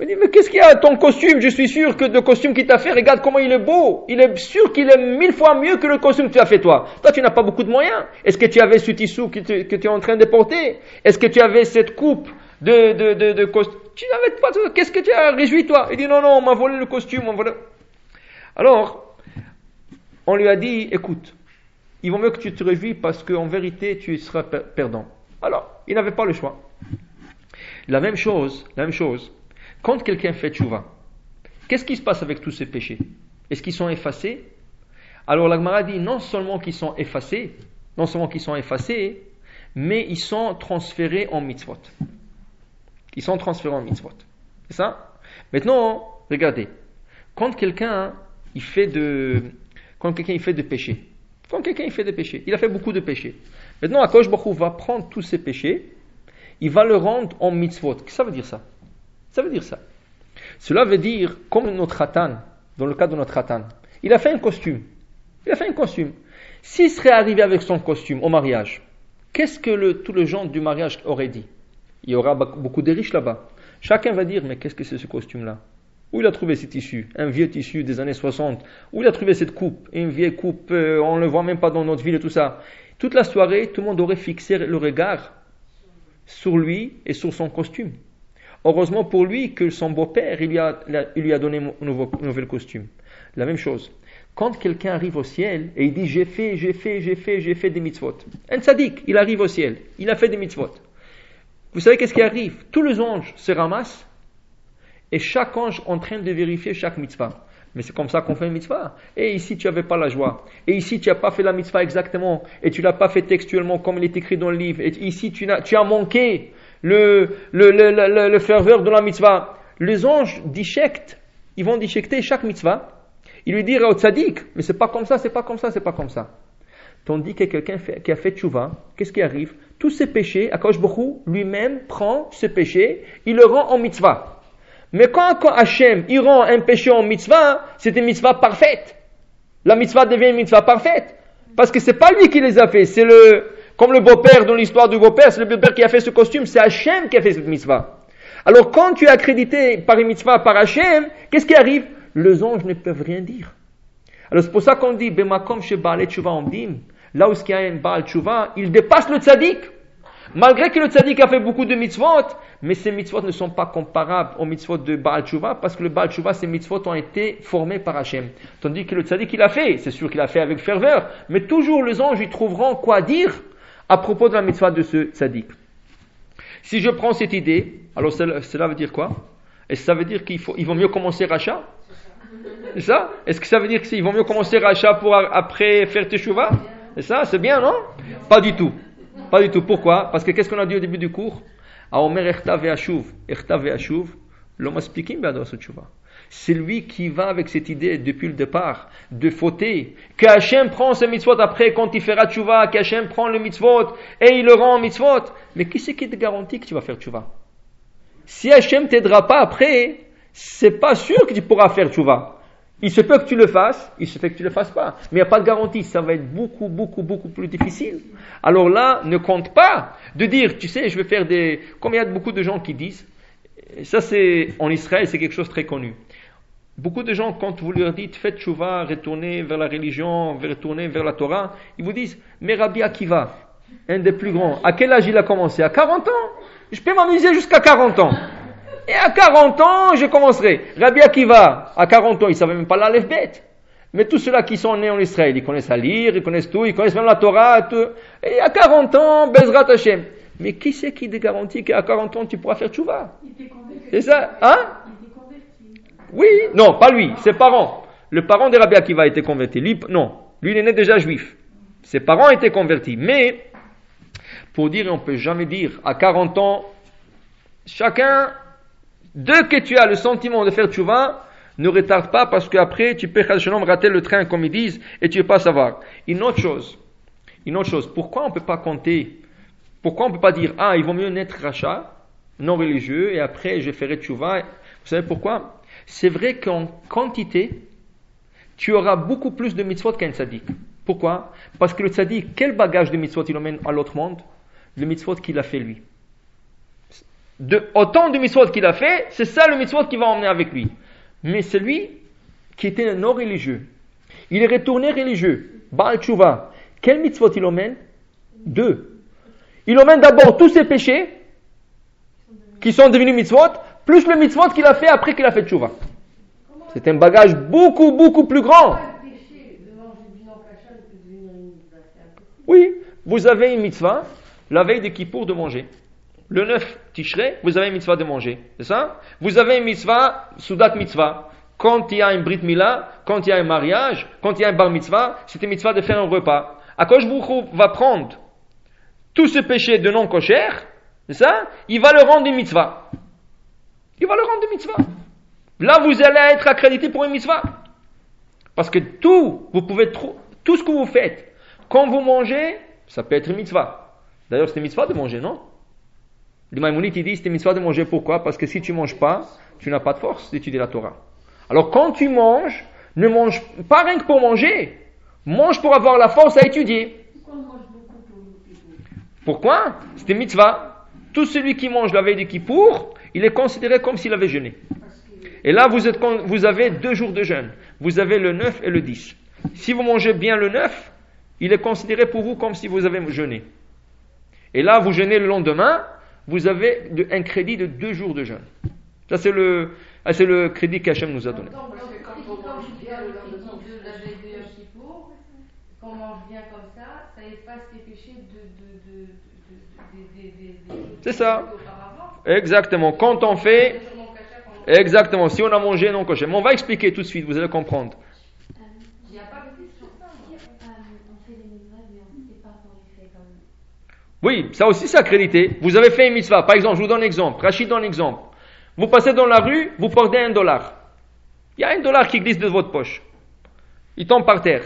Il dit, mais qu'est-ce qu'il y a Ton costume, je suis sûr que le costume qu'il t'a fait, regarde comment il est beau. Il est sûr qu'il est mille fois mieux que le costume que tu as fait toi. Toi, tu n'as pas beaucoup de moyens. Est-ce que tu avais ce tissu que tu, que tu es en train de porter? Est-ce que tu avais cette coupe de, de, de, de costume? Tu n'avais pas... Qu'est-ce que tu as réjoui toi? Il dit, non, non, on m'a volé le costume. On volé... Alors, on lui a dit, écoute, il vaut mieux que tu te réjouis parce qu'en vérité, tu seras perdant. Alors, il n'avait pas le choix. La même chose, la même chose, quand quelqu'un fait tchouva, qu'est-ce qui se passe avec tous ces péchés? Est-ce qu'ils sont effacés? Alors la dit non seulement qu'ils sont effacés, non seulement qu'ils sont effacés, mais ils sont transférés en mitzvot. Ils sont transférés en mitzvot. C'est ça? Maintenant, regardez. Quand quelqu'un il fait de quand quelqu'un il fait de péché, quand quelqu'un fait des péchés, il a fait beaucoup de péchés. Maintenant, Akosh Baruch va prendre tous ces péchés, il va le rendre en mitzvot. Qu'est-ce que ça veut dire ça? Ça veut dire ça. Cela veut dire, comme notre Hatan, dans le cas de notre Hatan, il a fait un costume. Il a fait un costume. S'il serait arrivé avec son costume au mariage, qu'est-ce que tout le gens du mariage aurait dit? Il y aura beaucoup de riches là-bas. Chacun va dire, mais qu'est-ce que c'est ce costume-là? Où il a trouvé ce tissu? Un vieux tissu des années 60. Où il a trouvé cette coupe? Une vieille coupe, euh, on ne le voit même pas dans notre ville et tout ça. Toute la soirée, tout le monde aurait fixé le regard sur lui et sur son costume. Heureusement pour lui que son beau-père, il, lui a, il lui a donné un, nouveau, nouvel costume. La même chose. Quand quelqu'un arrive au ciel et il dit j'ai fait, j'ai fait, j'ai fait, j'ai fait des mitzvot. Un sadique, il arrive au ciel, il a fait des mitzvot. Vous savez qu'est-ce qui arrive? Tous les anges se ramassent et chaque ange en train de vérifier chaque mitzvah. Mais c'est comme ça qu'on fait une mitzvah. Et ici, tu n'avais pas la joie. Et ici, tu n'as pas fait la mitzvah exactement. Et tu l'as pas fait textuellement comme il est écrit dans le livre. Et ici, tu, as, manqué le, ferveur de la mitzvah. Les anges déchectent. Ils vont déchecter chaque mitzvah. Ils lui disent au mais c'est pas comme ça, c'est pas comme ça, c'est pas comme ça. Tandis que quelqu'un qui a fait tchouva, qu'est-ce qui arrive? Tous ces péchés, Akash beaucoup lui-même prend ce péché, il le rend en mitzvah. Mais quand, quand Hachem, il rend un péché en mitzvah, c'est une mitzvah parfaite. La mitzvah devient une mitzvah parfaite. Parce que c'est pas lui qui les a fait, c'est le, comme le beau-père dans l'histoire du beau-père, c'est le beau-père qui a fait ce costume, c'est Hachem qui a fait cette mitzvah. Alors quand tu es accrédité par une mitzvah par Hachem, qu'est-ce qui arrive? Les anges ne peuvent rien dire. Alors c'est pour ça qu'on dit, Bemakom chez Baal là où il y a un Baal il dépasse le tzaddik. Malgré que le tzaddik a fait beaucoup de mitzvot, mais ces mitzvot ne sont pas comparables aux mitzvot de Baal Tshuva, parce que le Baal Tshuva, ces mitzvot ont été formés par Hachem. Tandis que le tzaddik, il a fait, c'est sûr qu'il a fait avec ferveur, mais toujours les anges, ils trouveront quoi dire à propos de la mitzvah de ce tzaddik. Si je prends cette idée, alors cela veut dire quoi? Est-ce que ça veut dire qu'il faut, vaut mieux commencer rachat? C'est ça? Est-ce que ça veut dire qu'il vaut mieux commencer rachat pour après faire teshuva? C'est ça? C'est bien, non? Pas du tout. Pas du tout. Pourquoi? Parce que qu'est-ce qu'on a dit au début du cours? C'est lui qui va avec cette idée depuis le départ de fauter, que Hachem prend ce mitzvot après quand il fera tchouva, qu'Hachem prend le mitzvot et il le rend en mitzvot. Mais qui c'est qui te garantit que tu vas faire tchouva Si Hachem t'aidera pas après, c'est pas sûr que tu pourras faire tchouva. Il se peut que tu le fasses, il se fait que tu le fasses pas. Mais il n'y a pas de garantie, ça va être beaucoup, beaucoup, beaucoup plus difficile. Alors là, ne compte pas de dire, tu sais, je vais faire des... Comme il y a beaucoup de gens qui disent, ça c'est, en Israël, c'est quelque chose de très connu. Beaucoup de gens, quand vous leur dites, faites chouva, retournez vers la religion, retournez vers la Torah, ils vous disent, mais Rabbi Akiva, Un des plus grands. À quel âge il a commencé? À 40 ans Je peux m'amuser jusqu'à 40 ans. Et à 40 ans, je commencerai. Rabbi Akiva, à 40 ans, il savait même pas la bête. Mais tous ceux-là qui sont nés en Israël, ils connaissent à lire, ils connaissent tout, ils connaissent même la Torah, tout. Et à 40 ans, Bezrat Hashem. Mais qui c'est qui te garantit qu'à 40 ans tu pourras faire tchouva? C'est ça Hein? Oui, non, pas lui, ses parents. Le parent de Rabbi Akiva a été converti. Lui, non, lui il est né déjà juif. Ses parents étaient convertis. Mais, pour dire, on ne peut jamais dire, à 40 ans, chacun, dès que tu as le sentiment de faire tchouva, ne retarde pas parce qu'après tu peux rater le train comme ils disent et tu ne pas savoir. Une autre chose, une autre chose, pourquoi on ne peut pas compter Pourquoi on ne peut pas dire ah il vaut mieux naître rachat, non religieux et après je ferai tchouva Vous savez pourquoi? C'est vrai qu'en quantité, tu auras beaucoup plus de mitzvot qu'un tzaddik. Pourquoi? Parce que le tzaddik, quel bagage de mitzvot il emmène à l'autre monde? Le mitzvot qu'il a fait lui. De, autant de mitzvot qu'il a fait, c'est ça le mitzvot qu'il va emmener avec lui. Mais celui qui était non religieux, il est retourné religieux, Baal Tshuva. Quel mitzvot il emmène? Deux. Il emmène d'abord tous ses péchés, qui sont devenus mitzvot, plus le mitzvot qu'il a fait après qu'il a fait Tshuva. C'est un bagage beaucoup, beaucoup plus grand. Oui, vous avez une mitzvah, la veille de Kippour de manger. Le 9 Tishrei, vous avez une mitzvah de manger. C'est ça? Vous avez une mitzvah, Soudat mitzvah. Quand il y a un brit milah, quand il y a un mariage, quand il y a un bar mitzvah, c'est une mitzvah de faire un repas. Akosh va prendre tout ce péché de non kosher, c'est ça? Il va le rendre une mitzvah. Il va le rendre une mitzvah. Là, vous allez être accrédité pour une mitzvah. Parce que tout, vous pouvez tout ce que vous faites, quand vous mangez, ça peut être une mitzvah. D'ailleurs, c'est une mitzvah de manger, non? Les Maïmonides, ils disent, c'est une histoire de manger. Pourquoi? Parce que si tu manges pas, tu n'as pas de force d'étudier la Torah. Alors quand tu manges, ne mange pas rien que pour manger. Mange pour avoir la force à étudier. Pourquoi C'est une mitzvah. Tout celui qui mange la veille de Kippour, il est considéré comme s'il avait jeûné. Et là, vous, êtes, vous avez deux jours de jeûne. Vous avez le 9 et le 10. Si vous mangez bien le 9, il est considéré pour vous comme si vous avez jeûné. Et là, vous jeûnez le lendemain, vous avez un crédit de deux jours de jeûne. Ça, c'est le, ah, c'est le crédit qu'Hachem nous a donné. C'est ça. Exactement. Quand on fait. Exactement. Si on a mangé non coché. Mais on va expliquer tout de suite, vous allez comprendre. Oui, ça aussi c'est accrédité. Vous avez fait une mitzvah. Par exemple, je vous donne un exemple. Rachid donne un exemple. Vous passez dans la rue, vous portez un dollar. Il y a un dollar qui glisse de votre poche. Il tombe par terre.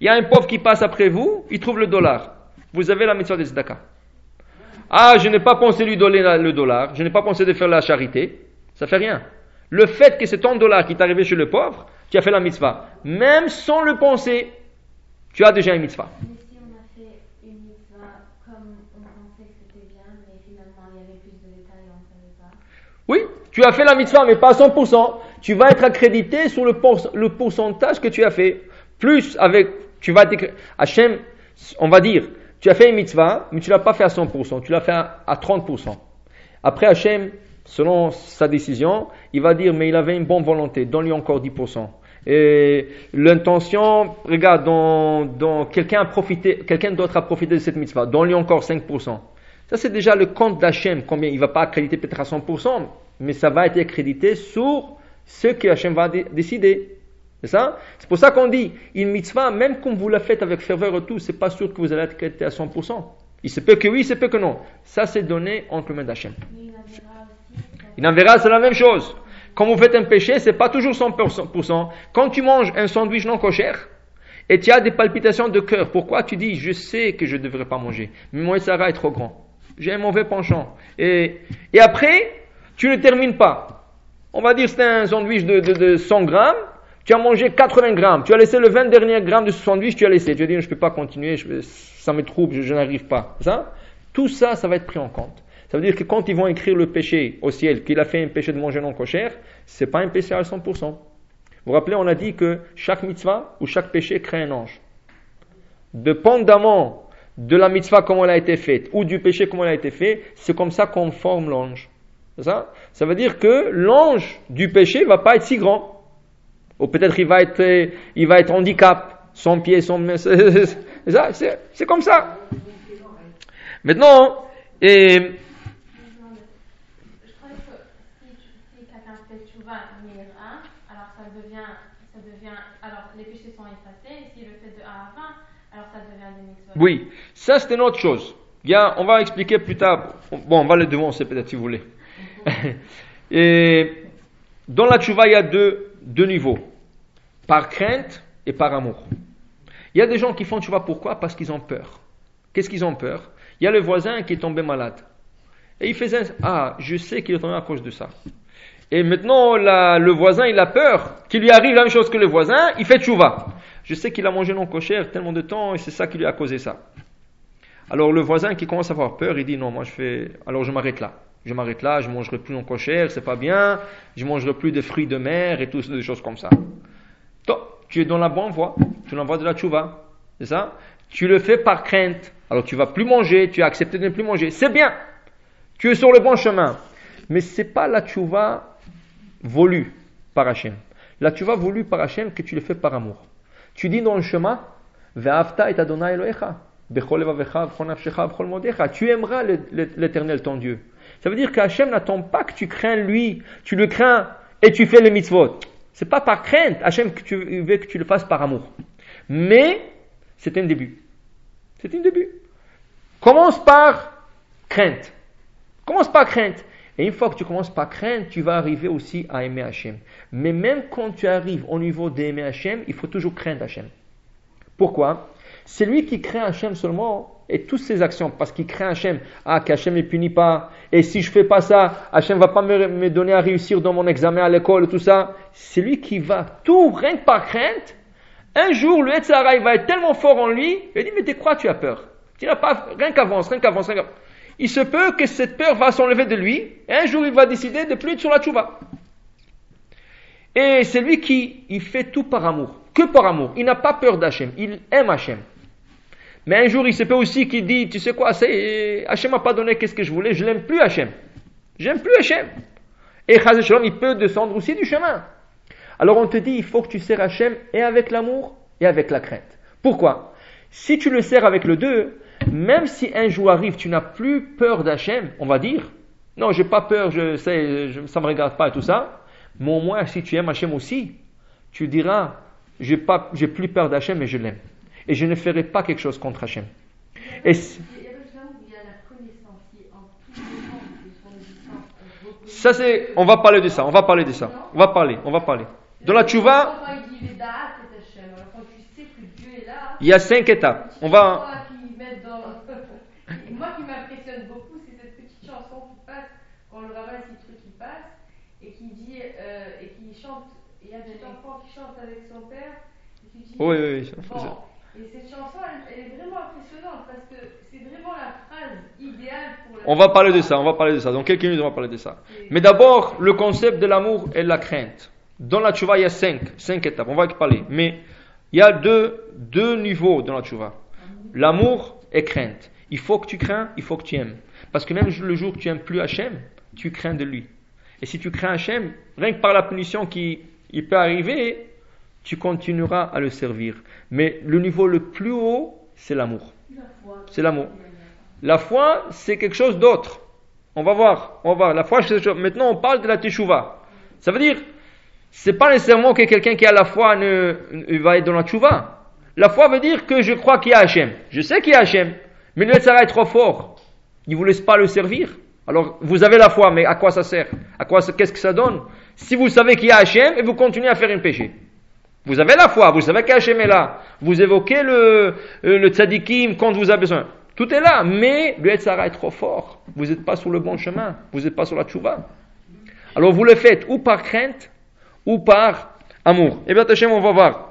Il y a un pauvre qui passe après vous, il trouve le dollar. Vous avez la mitzvah des tzedakah. Ah, je n'ai pas pensé lui donner le dollar, je n'ai pas pensé de faire la charité. Ça fait rien. Le fait que c'est ton dollar qui est arrivé chez le pauvre, tu as fait la mitzvah. Même sans le penser, tu as déjà une mitzvah. Oui, tu as fait la mitzvah, mais pas à 100%. Tu vas être accrédité sur le, pourcentage que tu as fait. Plus avec, tu vas Hachem, on va dire, tu as fait une mitzvah, mais tu l'as pas fait à 100%, tu l'as fait à 30%. Après Hachem, selon sa décision, il va dire, mais il avait une bonne volonté, donne-lui encore 10%. Et l'intention, regarde, quelqu'un a profité, quelqu'un d'autre a profité de cette mitzvah, donne-lui encore 5%. Ça, c'est déjà le compte d'Hachem, combien il ne va pas accréditer peut-être à 100%, mais ça va être accrédité sur ce que Hachem va décider. C'est ça? C'est pour ça qu'on dit, une mitzvah, même comme vous la faites avec ferveur et tout, c'est pas sûr que vous allez être accrédité à 100%. Il se peut que oui, il se peut que non. Ça, c'est donné entre mains d'Hachem. Il en verra, c'est la même chose. Quand vous faites un péché, c'est pas toujours 100%. Quand tu manges un sandwich non cocher, et tu as des palpitations de cœur, pourquoi tu dis, je sais que je ne devrais pas manger, mais mon Sarah est trop grand j'ai un mauvais penchant. Et, et après, tu ne termines pas. On va dire c'est un sandwich de, de, 100 grammes, tu as mangé 80 grammes, tu as laissé le 20 dernier grammes de ce sandwich, tu as laissé. Tu as dit, je ne peux pas continuer, ça me trouble, je, n'arrive pas. Ça, tout ça, ça va être pris en compte. Ça veut dire que quand ils vont écrire le péché au ciel, qu'il a fait un péché de manger non cochère, c'est pas un péché à 100%. Vous vous rappelez, on a dit que chaque mitzvah ou chaque péché crée un ange. Dépendamment de la mitzvah comment elle a été faite, ou du péché comment elle a été faite, c'est comme ça qu'on forme l'ange. Ça? Ça veut dire que l'ange du péché va pas être si grand. Ou peut-être il va être, il va être handicap, son pied, son, c'est comme ça. Maintenant, et, Oui, ça c'est une autre chose. Bien, on va expliquer plus tard. Bon, on va le devancer peut-être si vous voulez. et dans la tchouva, il y a deux, deux niveaux. Par crainte et par amour. Il y a des gens qui font tchouva pourquoi? Parce qu'ils ont peur. Qu'est-ce qu'ils ont peur? Il y a le voisin qui est tombé malade. Et il faisait, ah, je sais qu'il est tombé à cause de ça. Et maintenant, le voisin, il a peur qu'il lui arrive la même chose que le voisin, il fait tchouva. Je sais qu'il a mangé non cocher tellement de temps et c'est ça qui lui a causé ça. Alors le voisin qui commence à avoir peur, il dit non, moi je fais, alors je m'arrête là. Je m'arrête là, je mangerai plus non cocher, c'est pas bien, je mangerai plus de fruits de mer et tout, des choses comme ça. Toi, tu es dans la bonne voie, tu l'envoies de la tchouva, c'est ça? Tu le fais par crainte. Alors tu vas plus manger, tu as accepté de ne plus manger, c'est bien. Tu es sur le bon chemin. Mais c'est pas la tchouva voulue par Hachem. La tchouva voulue par Hachem que tu le fais par amour. Tu dis dans le chemin, tu aimeras l'éternel ton Dieu. Ça veut dire qu'Hachem n'attend pas que tu crains lui, tu le crains et tu fais les mitzvot. C'est pas par crainte, Hachem, veux que tu le fasses par amour. Mais, c'est un début. C'est un début. Commence par crainte. Commence par crainte. Et une fois que tu commences par crainte, tu vas arriver aussi à aimer Hachem. Mais même quand tu arrives au niveau d'aimer Hachem, il faut toujours craindre Hachem. Pourquoi? C'est lui qui craint Hachem seulement et toutes ses actions, parce qu'il craint Hachem. Ah, qu'Hachem ne punit pas. Et si je fais pas ça, Hachem va pas me, donner à réussir dans mon examen à l'école, tout ça. C'est lui qui va tout, rien que par crainte. Un jour, le Etzara, il va être tellement fort en lui, il dit, mais tu crois, tu as peur? Tu n'as pas, rien qu'avance, rien qu'avance, rien qu'avance il se peut que cette peur va s'enlever de lui, et un jour il va décider de plus être sur la tchouva. Et c'est lui qui il fait tout par amour, que par amour. Il n'a pas peur d'Hachem, il aime Hachem. Mais un jour il se peut aussi qu'il dit, tu sais quoi, Hachem m'a pas donné qu'est-ce que je voulais, je l'aime plus Hachem. J'aime plus Hachem. Et Shalom, il peut descendre aussi du chemin. Alors on te dit, il faut que tu sers Hachem et avec l'amour et avec la crainte. Pourquoi? Si tu le sers avec le deux, même si un jour arrive, tu n'as plus peur d'Hachem, on va dire, non, j'ai pas peur, je sais, ça me regarde pas et tout ça, mais au moins, si tu aimes Hachem aussi, tu diras, j'ai pas, j'ai plus peur d'Hachem, mais je l'aime. Et je ne ferai pas quelque chose contre Hachem. Et ça c'est, on va parler de ça, on va parler de ça, on va parler, on va parler. Dans la tchouva, il y a cinq étapes. On va,
moi qui m'impressionne beaucoup, c'est cette petite chanson qui passe quand le rabbin truc qui passe et qui dit euh, et qui chante. Il y a des enfant qui chante avec son père.
Oui, oui, oui.
Et cette chanson, elle, est vraiment impressionnante parce que c'est vraiment la phrase idéale pour.
on va parler de ça. On va parler de ça. Dans quelques minutes, on va parler de ça. Mais d'abord, le concept de l'amour et de la crainte. Dans la tchouva, il y a cinq, cinq étapes. On va y parler. Mais il y a deux, deux niveaux dans la tchouva. L'amour et crainte. Il faut que tu crains, il faut que tu aimes. Parce que même le jour que tu aimes plus Hachem, tu crains de lui. Et si tu crains Hachem, rien que par la punition qui il peut arriver, tu continueras à le servir. Mais le niveau le plus haut, c'est l'amour. C'est l'amour. La foi, c'est quelque chose d'autre. On va voir, on va voir. La foi, c'est Maintenant, on parle de la teshuva. Ça veut dire, c'est pas nécessairement que quelqu'un qui a la foi ne, va être dans la teshuva. La foi veut dire que je crois qu'il y a Hachem. Je sais qu'il y a Hachem. Mais le Yetzara est trop fort. Il ne vous laisse pas le servir. Alors, vous avez la foi, mais à quoi ça sert? À quoi, qu'est-ce que ça donne? Si vous savez qu'il y a Hachem et vous continuez à faire un péché. Vous avez la foi, vous savez qu'Hachem est là. Vous évoquez le, euh, le tzadikim quand vous avez besoin. Tout est là, mais le Yetzara est trop fort. Vous n'êtes pas sur le bon chemin. Vous n'êtes pas sur la tchouva. Alors, vous le faites ou par crainte ou par amour. Et eh bien, Hachem, on va voir.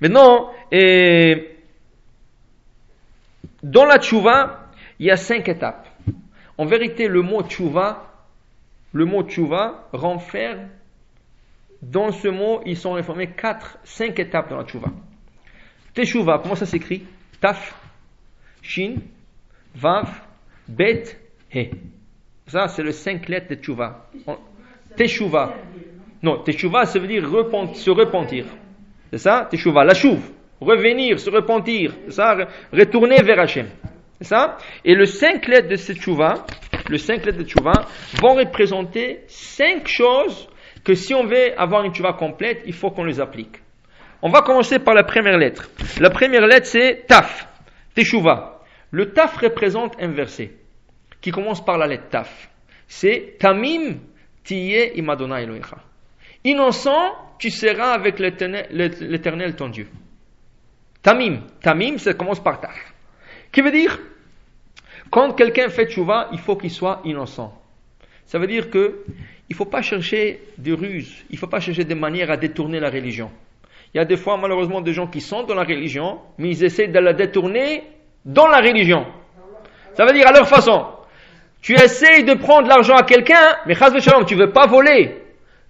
Maintenant, et dans la tchouva, il y a cinq étapes. En vérité, le mot tchouva, le mot tchouva renferme, dans ce mot, ils sont réformés quatre, cinq étapes dans la tchouva. Teshuva, comment ça s'écrit? Taf, Shin, Vav, Bet, He. Ça, c'est le cinq lettres de Tchouva. Teshuva. Non, Teshuva, ça veut dire repent- se repentir. C'est ça? Teshuva, la chouve. Revenir, se repentir. C'est ça? Re- Retourner vers Hachem. C'est ça? Et le cinq lettres de cette Teshuva, le cinq lettres de Teshuva, vont représenter cinq choses que si on veut avoir une Teshuva complète, il faut qu'on les applique. On va commencer par la première lettre. La première lettre, c'est Taf. Teshuva. Le Taf représente un verset qui commence par la lettre Taf. C'est Tamim tiye imadona Elohecha. Innocent, tu seras avec l'éternel l'Éternel, ton Dieu. Tamim. Tamim, ça commence par Taf. Qui veut dire, quand quelqu'un fait tchouva, il faut qu'il soit innocent. Ça veut dire que il faut pas chercher des ruses, il faut pas chercher des manières à détourner la religion. Il y a des fois, malheureusement, des gens qui sont dans la religion, mais ils essaient de la détourner dans la religion. Ça veut dire à leur façon. Tu essayes de prendre l'argent à quelqu'un, mais chas v'shalom, tu veux pas voler.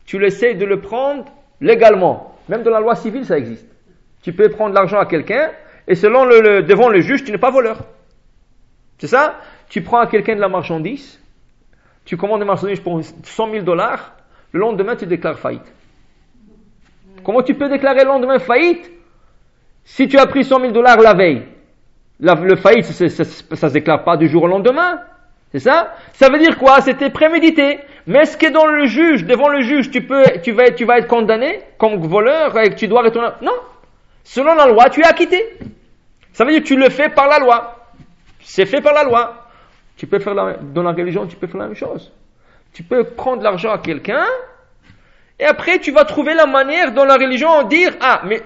Tu essaies de le prendre légalement. Même dans la loi civile, ça existe. Tu peux prendre l'argent à quelqu'un, et selon le, le- devant le juge, tu n'es pas voleur. C'est ça? Tu prends à quelqu'un de la marchandise, tu commandes une marchandise pour 100 000 dollars, le lendemain, tu déclares faillite. Comment tu peux déclarer le lendemain faillite si tu as pris 100 000 dollars la veille? Le faillite, ça, ça, ça se déclare pas du jour au lendemain. C'est ça? Ça veut dire quoi? C'était prémédité. Mais est-ce que dans le juge, devant le juge, tu peux, tu vas, tu vas être condamné comme voleur et que tu dois retourner? Non. Selon la loi, tu es acquitté. Ça veut dire que tu le fais par la loi. C'est fait par la loi. Tu peux faire dans la religion, tu peux faire la même chose. Tu peux prendre l'argent à quelqu'un et après tu vas trouver la manière dans la religion de dire ah mais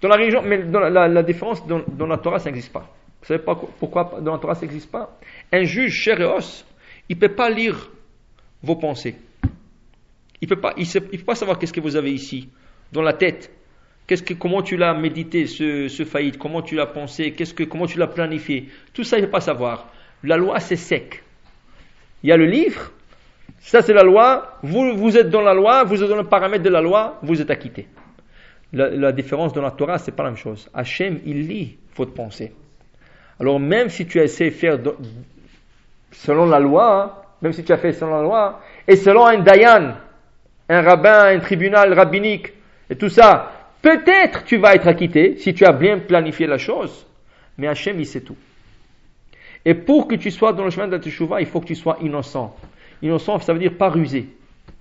dans la religion mais dans la, la- différence dans, la Torah ça n'existe pas. Vous savez pas pourquoi dans la Torah ça n'existe pas? Un juge chair et os, il peut pas lire vos pensées. Il peut pas il, peut pas savoir qu'est-ce que vous avez ici dans la tête. Comment tu l'as médité, ce, ce faillite, comment tu l'as pensé, comment tu l'as planifié? Tout ça, il peut pas savoir. La loi, c'est sec. Il y a le livre, ça c'est la loi, vous, vous êtes dans la loi, vous êtes dans le paramètre de la loi, vous êtes acquitté. La, différence dans la Torah, c'est pas la même chose. Hachem, il lit votre pensée. Alors même si tu essaies de faire selon la loi, même si tu as fait selon la loi, et selon un dayan, un rabbin, un tribunal rabbinique, et tout ça, peut-être tu vas être acquitté si tu as bien planifié la chose, mais Hachem, il sait tout. Et pour que tu sois dans le chemin de la teshuva, il faut que tu sois innocent. Innocent, ça veut dire pas rusé.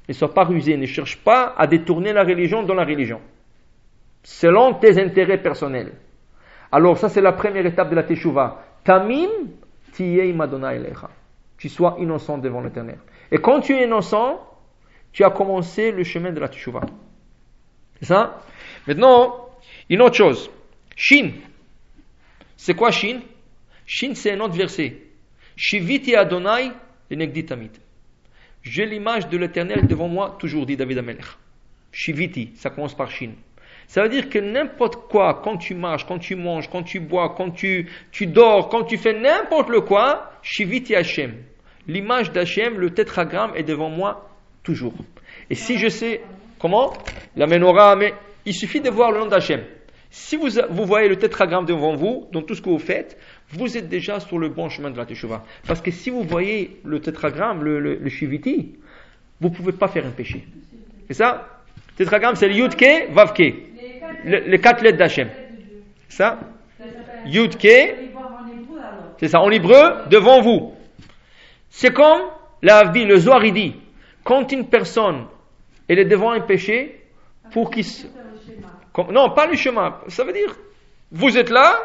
Ne sois pas rusé, ne cherche pas à détourner la religion dans la religion, selon tes intérêts personnels. Alors ça c'est la première étape de la teshuva. Tamim tiyei elecha. Tu sois innocent devant l'éternel. Et quand tu es innocent, tu as commencé le chemin de la teshuva. C'est ça? Maintenant, une autre chose. Shin. C'est quoi Shin? Shin, c'est un autre verset. Shiviti Adonai. J'ai l'image de l'éternel devant moi, toujours dit David Amelech. Shiviti, ça commence par Shin. Ça veut dire que n'importe quoi, quand tu marches, quand tu manges, quand tu bois, quand tu, tu dors, quand tu fais n'importe le quoi, Shiviti Hashem. L'image d'Hachem, le tétragramme est devant moi toujours. Et si je sais, comment? La menorah, mais il suffit de voir le nom d'Hachem. Si vous, vous voyez le tétragramme devant vous, dans tout ce que vous faites, vous êtes déjà sur le bon chemin de la Teshuvah. Parce que si vous voyez le tétragramme, le, le, le Shiviti, vous ne pouvez pas faire un péché. C'est ça? Tétragramme, c'est le Yudke, Vavke. Le- les quatre lettres d'Hachem. Ça? Yudke, c'est ça, en hébreu, devant vous. C'est comme, là, dit, le Zohar, dit, quand une personne, elle est devant un péché, pour qu'il non, pas le chemin. Ça veut dire, vous êtes là,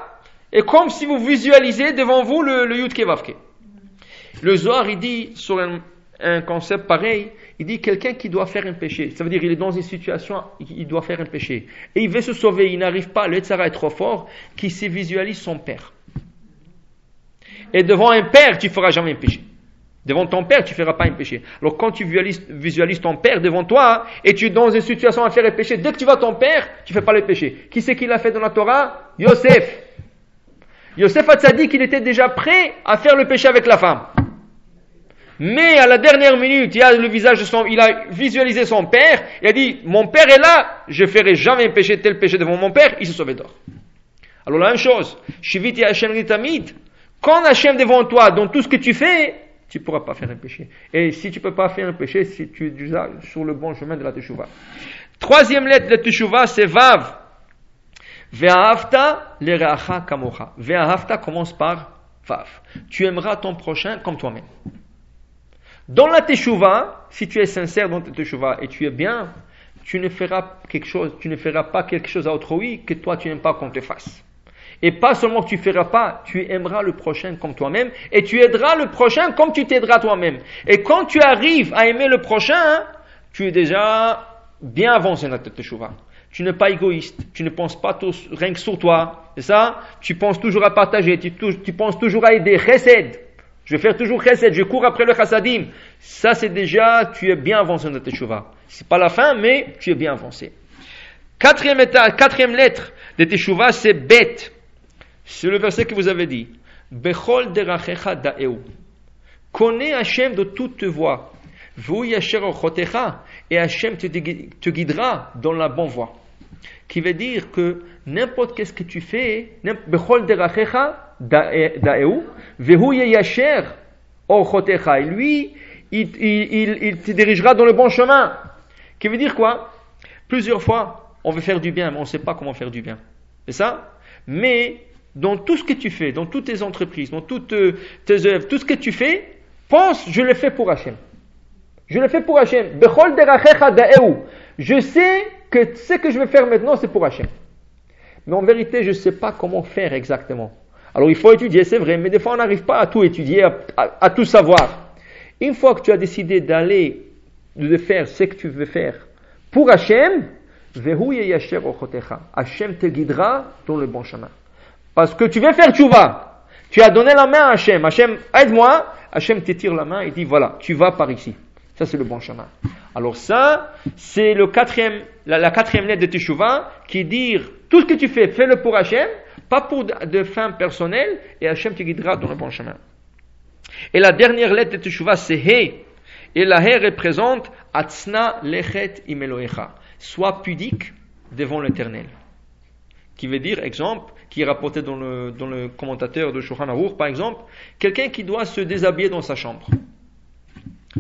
et comme si vous visualisez devant vous le, le Yud Kevavke. Le Zohar, il dit, sur un, un concept pareil, il dit quelqu'un qui doit faire un péché. Ça veut dire, il est dans une situation, il doit faire un péché. Et il veut se sauver, il n'arrive pas, le Tzara est trop fort, qu'il se visualise son père. Et devant un père, tu feras jamais un péché. Devant ton père, tu feras pas un péché. Alors quand tu visualises, visualises ton père devant toi, et tu es dans une situation à faire un péché, dès que tu vois ton père, tu fais pas le péché. Qui c'est qui l'a fait dans la Torah? Yosef. Yosef dit qu'il était déjà prêt à faire le péché avec la femme. Mais à la dernière minute, il a le visage de son, il a visualisé son père, il a dit, mon père est là, je ferai jamais un péché, tel péché devant mon père, il se sauvé d'or. Alors la même chose, Shiviti Hashem Quand Hachem devant toi, dans tout ce que tu fais, tu ne pourras pas faire un péché. Et si tu ne peux pas faire un péché, si tu es déjà sur le bon chemin de la Teshuvah. Troisième lettre de Teshuvah, c'est Vav. Ve'ahavta le'reacha kamocha. Ve'ahavta commence par Vav. Tu aimeras ton prochain comme toi-même. Dans la Teshuvah, si tu es sincère dans ta Teshuvah et tu es bien, tu ne feras quelque chose, tu ne feras pas quelque chose à autrui que toi tu n'aimes pas qu'on te fasse. Et pas seulement tu feras pas, tu aimeras le prochain comme toi-même et tu aideras le prochain comme tu t'aideras toi-même. Et quand tu arrives à aimer le prochain, tu es déjà bien avancé dans ta Teshuvah. Tu n'es pas égoïste, tu ne penses pas tout, rien que sur toi, c'est ça? Tu penses toujours à partager, tu, penses toujours à aider, chesed. Je vais faire toujours chesed, je cours après le chassadim. Ça, c'est déjà, tu es bien avancé dans ta teshuva. C'est pas la fin, mais tu es bien avancé. Quatrième, état, quatrième lettre de teshuva, c'est bet. C'est le verset que vous avez dit. Bechol derachecha da'eu. Connais Hachem de toute voie. Et Hachem te guidera dans la bonne voie. Qui veut dire que n'importe qu'est-ce que tu fais, et lui, il, il, te dirigera dans le bon chemin. Qui veut dire quoi? Plusieurs fois, on veut faire du bien, mais on ne sait pas comment faire du bien. C'est ça? Mais dans tout ce que tu fais, dans toutes tes entreprises, dans toutes tes œuvres, tout ce que tu fais, pense, je le fais pour Hachem. Je le fais pour Hachem. Je sais que ce que je vais faire maintenant, c'est pour Hachem. Mais en vérité, je ne sais pas comment faire exactement. Alors il faut étudier, c'est vrai, mais des fois on n'arrive pas à tout étudier, à, tout savoir. Une fois que tu as décidé d'aller, de faire ce que tu veux faire pour Hachem, Hachem te guidera dans le bon chemin. Parce que tu veux faire tchouva. Tu as donné la main à Hachem. Hachem, aide-moi. Hachem te tire la main et dit voilà, tu vas par ici. Ça, c'est le bon chemin. Alors ça, c'est le quatrième, la, quatrième lettre de Teshuvah qui dit tout ce que tu fais, fais-le pour Hachem pas pour de, fins personnelles, et Hachem te guidera dans le bon chemin. Et la dernière lettre de Teshuvah, c'est He. Et la He représente Atzna Lechet Imeloecha. Sois pudique devant l'éternel. Qui veut dire, exemple, qui est rapporté dans le, dans le commentateur de Shulchan par exemple, quelqu'un qui doit se déshabiller dans sa chambre.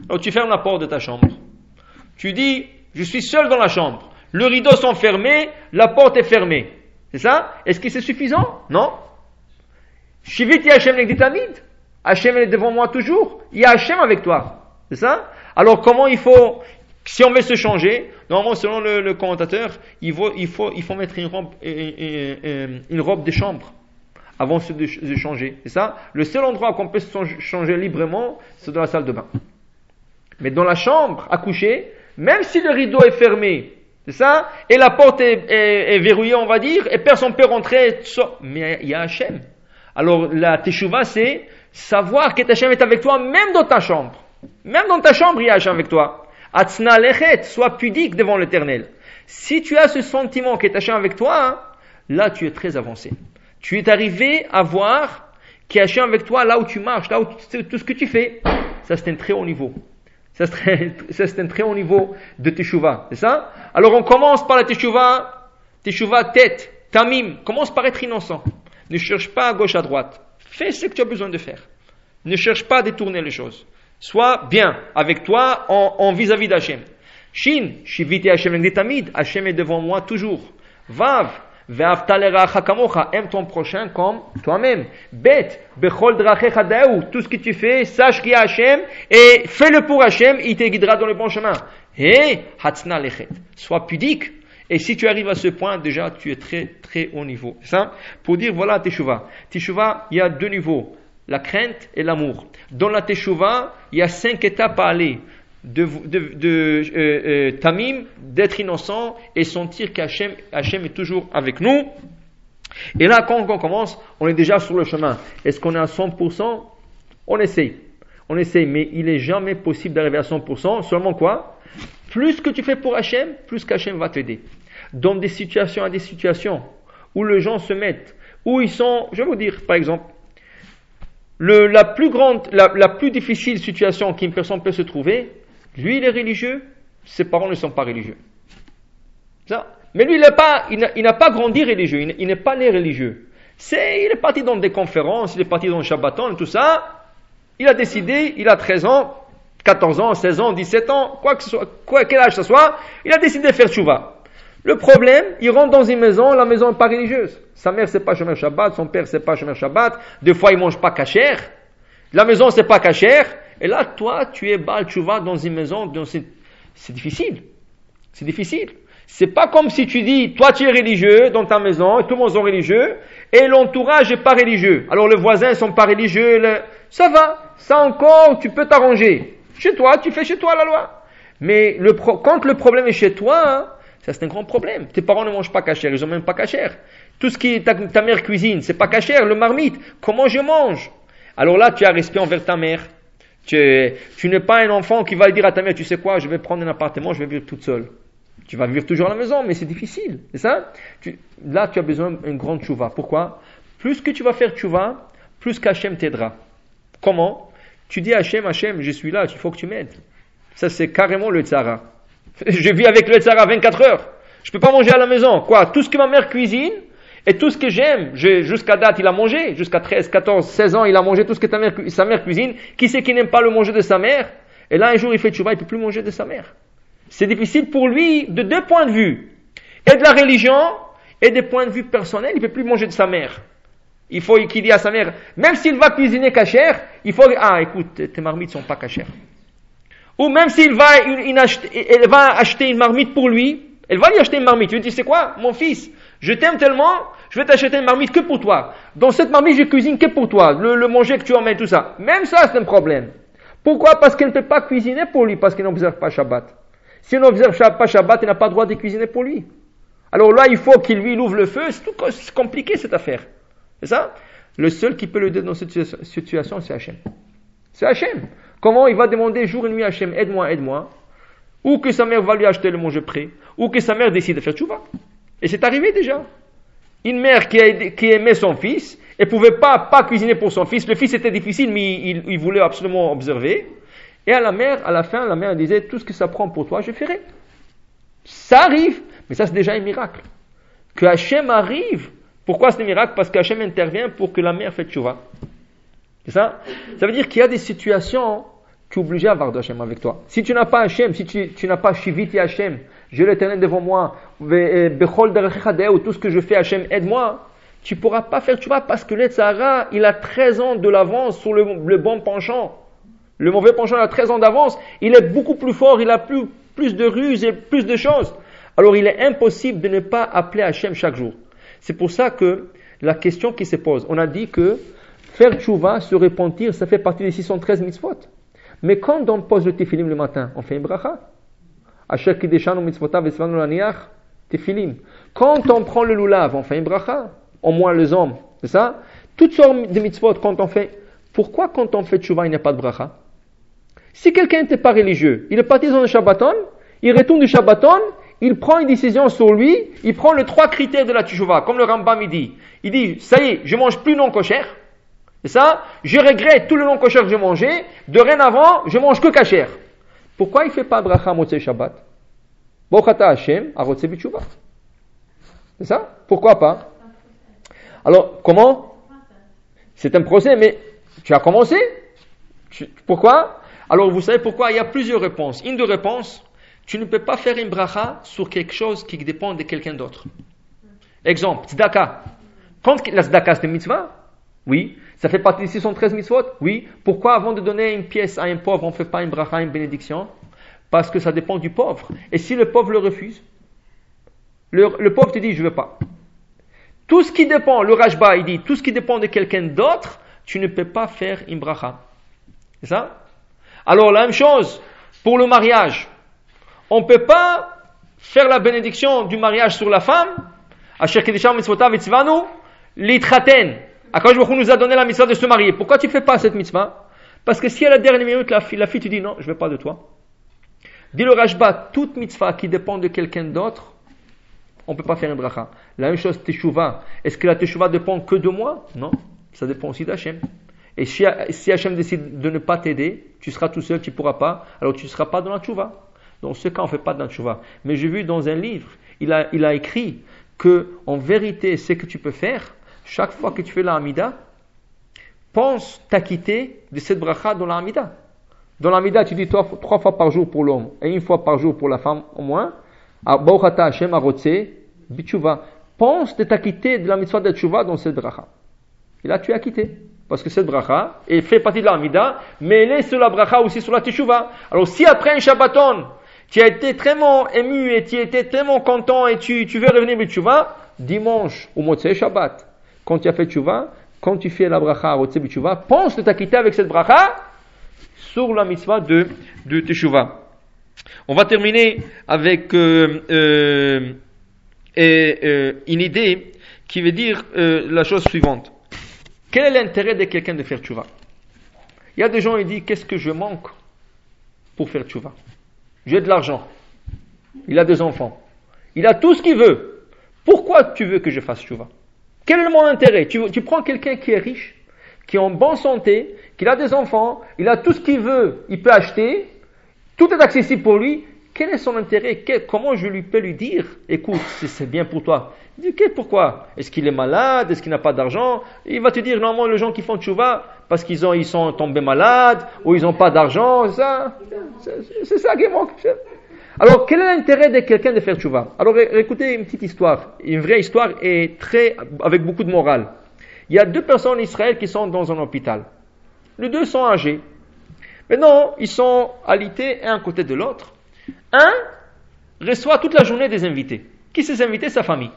Alors tu fermes la porte de ta chambre. Tu dis, je suis seul dans la chambre. Le rideau sont fermés, la porte est fermée. C'est ça? Est-ce que c'est suffisant? Non. Shiviti Hashem Negditamid. Hashem est devant moi toujours. Il y a Hashem avec toi. C'est ça? Alors comment il faut, si on veut se changer, normalement selon le, commentateur, il faut, mettre une robe, une, robe de chambre avant de, de changer. C'est ça? Le seul endroit qu'on peut se changer librement, c'est dans la salle de bain. Mais dans la chambre, à coucher, même si le rideau est fermé, c'est ça Et la porte est, verrouillée, on va dire, et personne ne peut rentrer. Mais il y a Hachem. Alors la teshuva, c'est savoir que Hachem est avec toi, même dans ta chambre. Même dans ta chambre, il y a Hachem avec toi. Atzna lechet, sois pudique devant l'éternel. Si tu as ce sentiment que Hachem avec toi, hein, là tu es très avancé. Tu es arrivé à voir a Hachem avec toi là où tu marches, là où tu, tout ce que tu fais. Ça c'est un très haut niveau. Ça, c'est un très haut niveau de teshuva. C'est ça? Alors, on commence par la teshuva, teshuva tête, tamim. Commence par être innocent. Ne cherche pas à gauche, à droite. Fais ce que tu as besoin de faire. Ne cherche pas à détourner les choses. Sois bien avec toi en vis-à-vis d'Hachem. Shin, shiviti Hachem tamid. Hachem est devant moi toujours. Vav, aime ton prochain comme toi-même. Bechol tout ce que tu fais, sache qu'il y a Hachem, et fais-le pour Hachem, il te guidera dans le bon chemin. Et, hatzna lechet. Sois pudique. Et si tu arrives à ce point, déjà, tu es très, très haut niveau. Ça, pour dire, voilà, Teshuvah. Teshuvah, il y a deux niveaux. La crainte et l'amour. Dans la Teshuvah, il y a cinq étapes à aller de, euh, euh, tamim, d'être innocent et sentir qu'Hachem Hachem est toujours avec nous. Et là, quand on commence, on est déjà sur le chemin. Est-ce qu'on est à 100% On essaye. On essaye, mais il n'est jamais possible d'arriver à 100%. Seulement quoi? Plus que tu fais pour Hachem, plus qu'Hachem va t'aider. Dans des situations à des situations où les gens se mettent, où ils sont, je vais vous dire, par exemple, le, la plus grande, la, la plus difficile situation qu'une personne peut se trouver, lui, il est religieux, ses parents ne sont pas religieux. Ça. Mais lui, il n'a pas, grandi religieux, il n'est pas né religieux. C'est, il est parti dans des conférences, il est parti dans le Shabbaton et tout ça. Il a décidé, il a 13 ans, 14 ans, 16 ans, 17 ans, quoi que ce soit, quoi, quel âge ce soit, il a décidé de faire tchouva. Le problème, il rentre dans une maison, la maison n'est pas religieuse. Sa mère c'est pas Shomer Shabbat, son père c'est pas Shomer Shabbat, des fois il mange pas cachère. La maison c'est pas cachère. Et là, toi, tu es Baal Tchouva dans une maison, c'est difficile. C'est difficile. C'est pas comme si tu dis, toi tu es religieux dans ta maison, et tout le monde est religieux, et l'entourage n'est pas religieux. Alors les voisins sont pas religieux, ça va, ça encore, tu peux t'arranger. Chez toi, tu fais chez toi la loi. Mais le quand le problème est chez toi, hein, ça c'est un grand problème. Tes parents ne mangent pas cachère, ils ont même pas cachère. Tout ce qui est ta, ta mère cuisine, c'est pas cachère, le marmite. Comment je mange? Alors là, tu as respect envers ta mère. Tu, tu n'es pas un enfant qui va dire à ta mère, tu sais quoi, je vais prendre un appartement, je vais vivre toute seule. Tu vas vivre toujours à la maison, mais c'est difficile. C'est ça? Là, tu as besoin d'une grande chouva. Pourquoi? Plus que tu vas faire chouva, plus qu'Hachem t'aidera. Comment? Tu dis Hachem, Hachem, je suis là, il faut que tu m'aides. Ça, c'est carrément le tzara. Je vis avec le tzara 24 heures. Je peux pas manger à la maison. Quoi? Tout ce que ma mère cuisine, et tout ce que j'aime, jusqu'à date, il a mangé. Jusqu'à 13, 14, 16 ans, il a mangé tout ce que sa mère cuisine. Qui c'est qui n'aime pas le manger de sa mère? Et là, un jour, il fait tchouva, il peut plus manger de sa mère. C'est difficile pour lui de deux points de vue. Et de la religion, et des points de vue personnels. Il peut plus manger de sa mère. Il faut qu'il dise à sa mère, même s'il va cuisiner cachère, il faut, ah, écoute, tes marmites sont pas cachères. Ou même s'il va, elle va acheter une marmite pour lui, elle va lui acheter une marmite. Tu lui dis, c'est quoi, mon fils, je t'aime tellement, je vais t'acheter une marmite que pour toi. Dans cette marmite, je cuisine que pour toi. Le, manger que tu emmènes, tout ça. Même ça, c'est un problème. Pourquoi? Parce qu'elle ne peut pas cuisiner pour lui, parce qu'elle n'observe pas Shabbat. Si on n'observe pas Shabbat, il n'a pas le droit de cuisiner pour lui. Alors là, il faut qu'il lui ouvre le feu. C'est compliqué cette affaire. C'est ça? Le seul qui peut le dire dans cette situation, c'est Hachem. C'est Hachem. Comment il va demander jour et nuit à Hachem, aide-moi, aide-moi. Ou que sa mère va lui acheter le manger prêt. Ou que sa mère décide de faire tchouva. Et c'est arrivé déjà. Une mère qui, aimait son fils et pouvait pas, cuisiner pour son fils. Le fils était difficile, mais il voulait absolument observer. Et à la mère, à la fin, la mère disait, tout ce que ça prend pour toi, je ferai. Ça arrive, mais ça c'est déjà un miracle. Que Hachem arrive, pourquoi c'est un miracle? Parce qu'Hachem intervient pour que la mère fasse tchouva. C'est ça? Ça veut dire qu'il y a des situations, tu es obligé d'avoir d'Hachem avec toi. Si tu n'as pas Hachem, si tu, n'as pas Shiviti Hachem, je l'éternel devant moi, ou tout ce que je fais Hachem, aide-moi, tu pourras pas faire tchouva parce que l'Etzara, il a 13 ans de l'avance sur le, bon penchant. Le mauvais penchant a 13 ans d'avance, il est beaucoup plus fort, il a plus, plus de ruses et plus de choses. Alors il est impossible de ne pas appeler Hachem chaque jour. C'est pour ça que la question qui se pose, on a dit que faire tchouva, se repentir, ça fait partie des 613 mitzvot. Mais quand on pose le tefilim le matin, on fait une bracha. Quand on prend le lulav, on fait une bracha. Au moins les hommes, c'est ça? Toutes sortes de mitzvot, quand on fait. Pourquoi quand on fait tchouva, il n'y a pas de bracha? Si quelqu'un n'était pas religieux, il est parti dans le Shabbaton, il retourne du Shabbaton, il prend une décision sur lui, il prend les trois critères de la Teshuvah, comme le Rambam il dit. Il dit, ça y est, je mange plus non kosher. Et ça, je regrette tout le non kosher que j'ai mangé, dorénavant, je mange que kasher. Pourquoi il fait pas bracha motzei Shabbat? Bochata Hashem, C'est ça? Pourquoi pas? Alors, comment? C'est un procès, mais tu as commencé? Pourquoi? Alors vous savez pourquoi? Il y a plusieurs réponses. Une de réponses, tu ne peux pas faire une bracha sur quelque chose qui dépend de quelqu'un d'autre. Exemple, tzedaka. Quand la tzedaka c'est une mitzvah, oui. Ça fait partie des 613 mitzvot, oui. Pourquoi avant de donner une pièce à un pauvre, on ne fait pas une bracha, une bénédiction? Parce que ça dépend du pauvre. Et si le pauvre le refuse, le, pauvre te dit je ne veux pas. Tout ce qui dépend, le Rajba il dit, tout ce qui dépend de quelqu'un d'autre, tu ne peux pas faire une bracha. C'est ça? Alors la même chose pour le mariage. On ne peut pas faire la bénédiction du mariage sur la femme. L'itchaten. Akash nous a donné la mitzvah de se marier. Pourquoi tu fais pas cette mitzvah? Parce que si à la dernière minute, la fille, la fille te dit non, je ne veux pas de toi. Dis le Rajba, toute mitzvah qui dépend de quelqu'un d'autre, on ne peut pas faire une bracha. La même chose, teshuva. Est-ce que la teshuva dépend que de moi? Non, ça dépend aussi d'Hachem. Et si, si Hachem décide de ne pas t'aider, tu seras tout seul, tu ne pourras pas, alors tu ne seras pas dans la tchouva. Dans ce cas, on ne fait pas de la tchouva. Mais j'ai vu dans un livre, il a, il a écrit que, en vérité, ce que tu peux faire, chaque fois que tu fais la Hamida, pense t'acquitter de cette bracha dans la Hamida. Dans la Hamida, tu dis trois, trois fois par jour pour l'homme et une fois par jour pour la femme au moins. Ah, Hashem Bichuva. Pense de t'acquitter de la mitzvah de Tchouva dans cette bracha. Et là, tu es acquitté. Parce que cette bracha est fait partie de la Hamida, mais elle est sur la bracha aussi sur la Teshuvah. Alors si après un Shabbaton, tu as été tellement ému et tu étais tellement content et tu, tu veux revenir avec Teshuvah, dimanche au Motzei Shabbat, quand tu as fait Teshuvah, quand tu fais la bracha Motzei Teshuvah, pense de t'acquitter avec cette bracha sur la mitzvah de, de Teshuvah. On va terminer avec euh, euh, euh, une idée qui veut dire la chose suivante. Quel est l'intérêt de quelqu'un de faire tchouva Il y a des gens qui disent Qu'est-ce que je manque pour faire tchouva J'ai de l'argent. Il a des enfants. Il a tout ce qu'il veut. Pourquoi tu veux que je fasse tchouva Quel est mon intérêt? Tu, prends quelqu'un qui est riche, qui est en bonne santé, qui a des enfants, il a tout ce qu'il veut, il peut acheter, tout est accessible pour lui. Quel est son intérêt? Comment je lui peux lui dire Écoute, c'est bien pour toi. Il dit, pourquoi? Est-ce qu'il est malade? Est-ce qu'il n'a pas d'argent? Il va te dire, normalement, les gens qui font tchouva, parce qu'ils ils sont tombés malades, ou ils n'ont pas d'argent, ça? C'est ça qui manque. Alors, quel est l'intérêt de quelqu'un de faire tchouva? Alors, écoutez une petite histoire, une vraie histoire et très, avec beaucoup de morale. Il y a deux personnes en Israël qui sont dans un hôpital. Les deux sont âgés. Maintenant, ils sont alités un côté de l'autre. Un reçoit toute la journée des invités. Qui ces invités? Sa famille.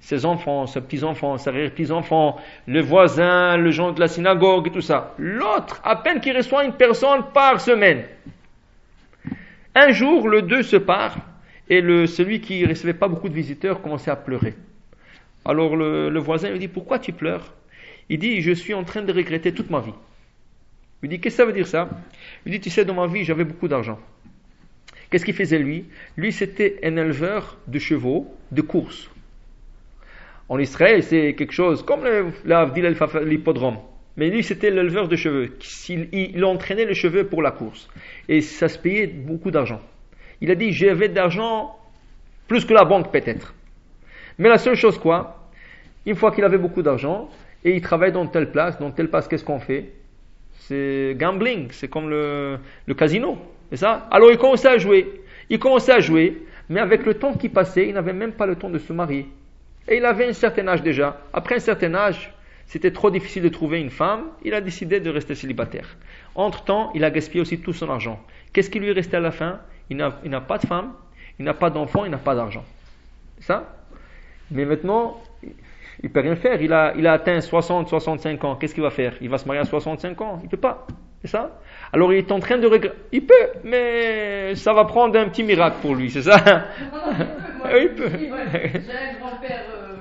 Ses enfants, ses petits-enfants, ses arrière-petits-enfants, le voisin, le gens de la synagogue et tout ça. L'autre, à peine qu'il reçoit une personne par semaine. Un jour, le deux se part et celui qui ne recevait pas beaucoup de visiteurs commençait à pleurer. Alors le, voisin lui dit Pourquoi tu pleures? Il dit Je suis en train de regretter toute ma vie. Il dit Qu'est-ce que ça veut dire ça? Il dit Tu sais, dans ma vie, j'avais beaucoup d'argent. Qu'est-ce qu'il faisait lui? Lui, c'était un éleveur de chevaux de course. En Israël, c'est quelque chose comme l'hippodrome. Mais lui, c'était l'éleveur de cheveux. Il, il, entraînait les cheveux pour la course. Et ça se payait beaucoup d'argent. Il a dit J'avais d'argent plus que la banque, peut-être. Mais la seule chose, quoi Une fois qu'il avait beaucoup d'argent, et il travaille dans telle place, dans telle place, qu'est-ce qu'on fait? C'est gambling, c'est comme le, le casino, c'est ça? Alors il commençait à jouer, il commençait à jouer, mais avec le temps qui passait, il n'avait même pas le temps de se marier. Et il avait un certain âge déjà. Après un certain âge, c'était trop difficile de trouver une femme, il a décidé de rester célibataire. Entre-temps, il a gaspillé aussi tout son argent. Qu'est-ce qui lui restait à la fin? Il n'a pas de femme, il n'a pas d'enfant, il n'a pas d'argent. C'est ça? Mais maintenant, il ne peut rien faire. Il a, il a atteint 60, 65 ans. Qu'est-ce qu'il va faire? Il va se marier à 65 ans. Il ne peut pas. C'est ça? Alors il est en train de regretter. Il peut, mais ça va prendre un petit miracle pour lui, c'est ça?
Moi,
Oui, il peut.
J'ai un grand-père euh,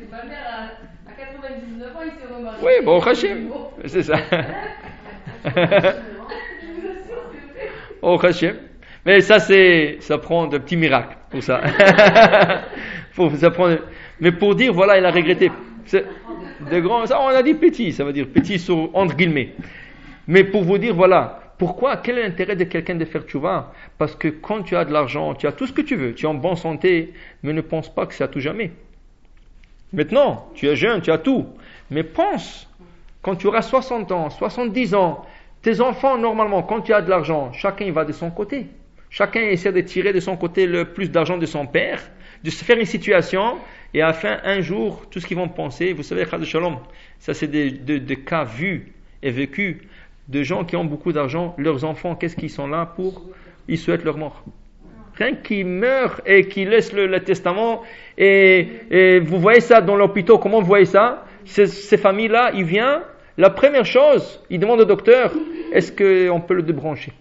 de ma mère, 99 ans, il s'est remarié.
Oui, bon, Hachem. C'est ça. Oh, Hachem. Mais ça, c'est, ça prend de petits miracles pour ça. Faut- ça prend, mais pour dire, voilà, il a regretté. C'est de grands, ça, on a dit petit, ça veut dire petit sur, entre guillemets. Mais pour vous dire, voilà, pourquoi, quel est l'intérêt de quelqu'un de faire tchouva? Parce que quand tu as de l'argent, tu as tout ce que tu veux, tu es en bonne santé, mais ne pense pas que c'est à tout jamais. Maintenant, tu es jeune, tu as tout. Mais pense, quand tu auras 60 ans, 70 ans, tes enfants, normalement, quand tu as de l'argent, chacun va de son côté. Chacun essaie de tirer de son côté le plus d'argent de son père, de se faire une situation, et à la fin, un jour, tout ce qu'ils vont penser, vous savez, Khad Shalom, ça c'est des- des cas vus et vécus de gens qui ont beaucoup d'argent, leurs enfants, qu'est-ce qu'ils sont là pour? Ils souhaitent leur mort. Rien qu'ils meurent et qu'ils laissent le, testament, et, et vous voyez ça dans l'hôpital, comment vous voyez ça? Ces, ces familles-là, ils viennent, la première chose, ils demandent au docteur, est-ce qu'on peut le débrancher?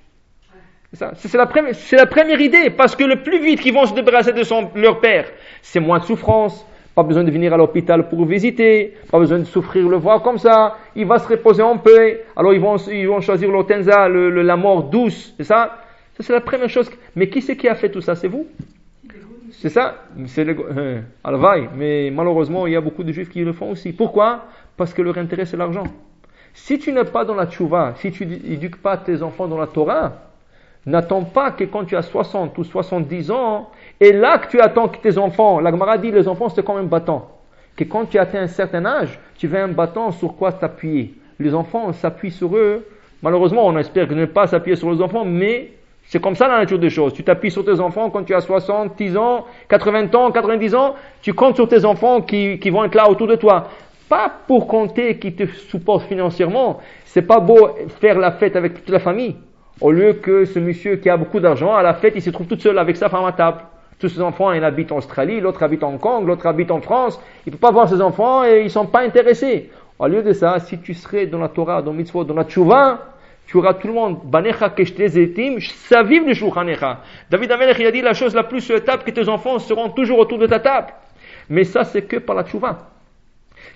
C'est la, première- la première idée, parce que le plus vite qu'ils vont se débarrasser de son, leur père, c'est moins de souffrance, pas besoin de venir à l'hôpital pour visiter, pas besoin de souffrir le voir comme ça, il va se reposer en paix, alors ils vont, ils vont choisir le- la mort douce, c'est ça? Ça c'est la première chose. Mais qui c'est qui a fait tout ça? C'est vous? C'est ça? C'est le, euh, Alvaï. mais malheureusement il y a beaucoup de juifs qui le font aussi. Pourquoi? Parce que leur intérêt c'est l'argent. Si tu n'es pas dans la tchouva, si tu n'éduques pas tes enfants dans la Torah, N'attends pas que quand tu as 60 ou 70 ans, et là que tu attends que tes enfants, la dit les enfants c'est comme un bâton. que quand tu atteins un certain âge, tu veux un bâton sur quoi t'appuyer. Les enfants, on s'appuie sur eux. Malheureusement, on espère ne pas s'appuyer sur les enfants, mais c'est comme ça la nature des choses. Tu t'appuies sur tes enfants quand tu as 60, ans, 80 ans, 90 ans. Tu comptes sur tes enfants qui, qui vont être là autour de toi. Pas pour compter qui te supportent financièrement. C'est pas beau faire la fête avec toute la famille. Au lieu que ce monsieur qui a beaucoup d'argent, à la fête, il se trouve tout seul avec sa femme à table. Tous ses enfants, il habite en Australie, l'autre habite en Hong Kong, l'autre habite en France. Il peut pas voir ses enfants et ils sont pas intéressés. Au lieu de ça, si tu serais dans la Torah, dans mitzvot, dans la tchouva, tu auras tout le monde. Banecha ça vive du shulchanecha. David Amelech, il a dit la chose la plus sur que tes enfants seront toujours autour de ta table. Mais ça, c'est que par la tchouva.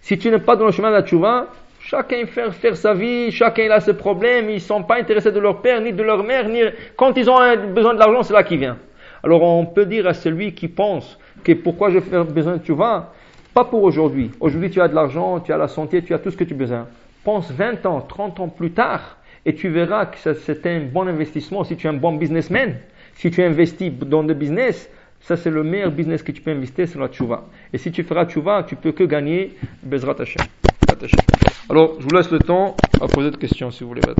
Si tu n'es pas dans le chemin de la tchouva, chacun fait faire sa vie, chacun a ses problèmes, ils sont pas intéressés de leur père, ni de leur mère, ni quand ils ont besoin de l'argent, c'est là qu'il vient. Alors on peut dire à celui qui pense que pourquoi je fais besoin de tchouva, pas pour aujourd'hui. Aujourd'hui tu as de l'argent, tu as la santé, tu as tout ce que tu as besoin. Pense 20 ans, 30 ans plus tard, et tu verras que c'est un bon investissement si tu es un bon businessman. Si tu investis dans le business, ça c'est le meilleur business que tu peux investir, c'est la tchouva. Et si tu feras tchouva, tu peux que gagner Bezrat Alors, je vous laisse le temps à poser des questions si vous voulez.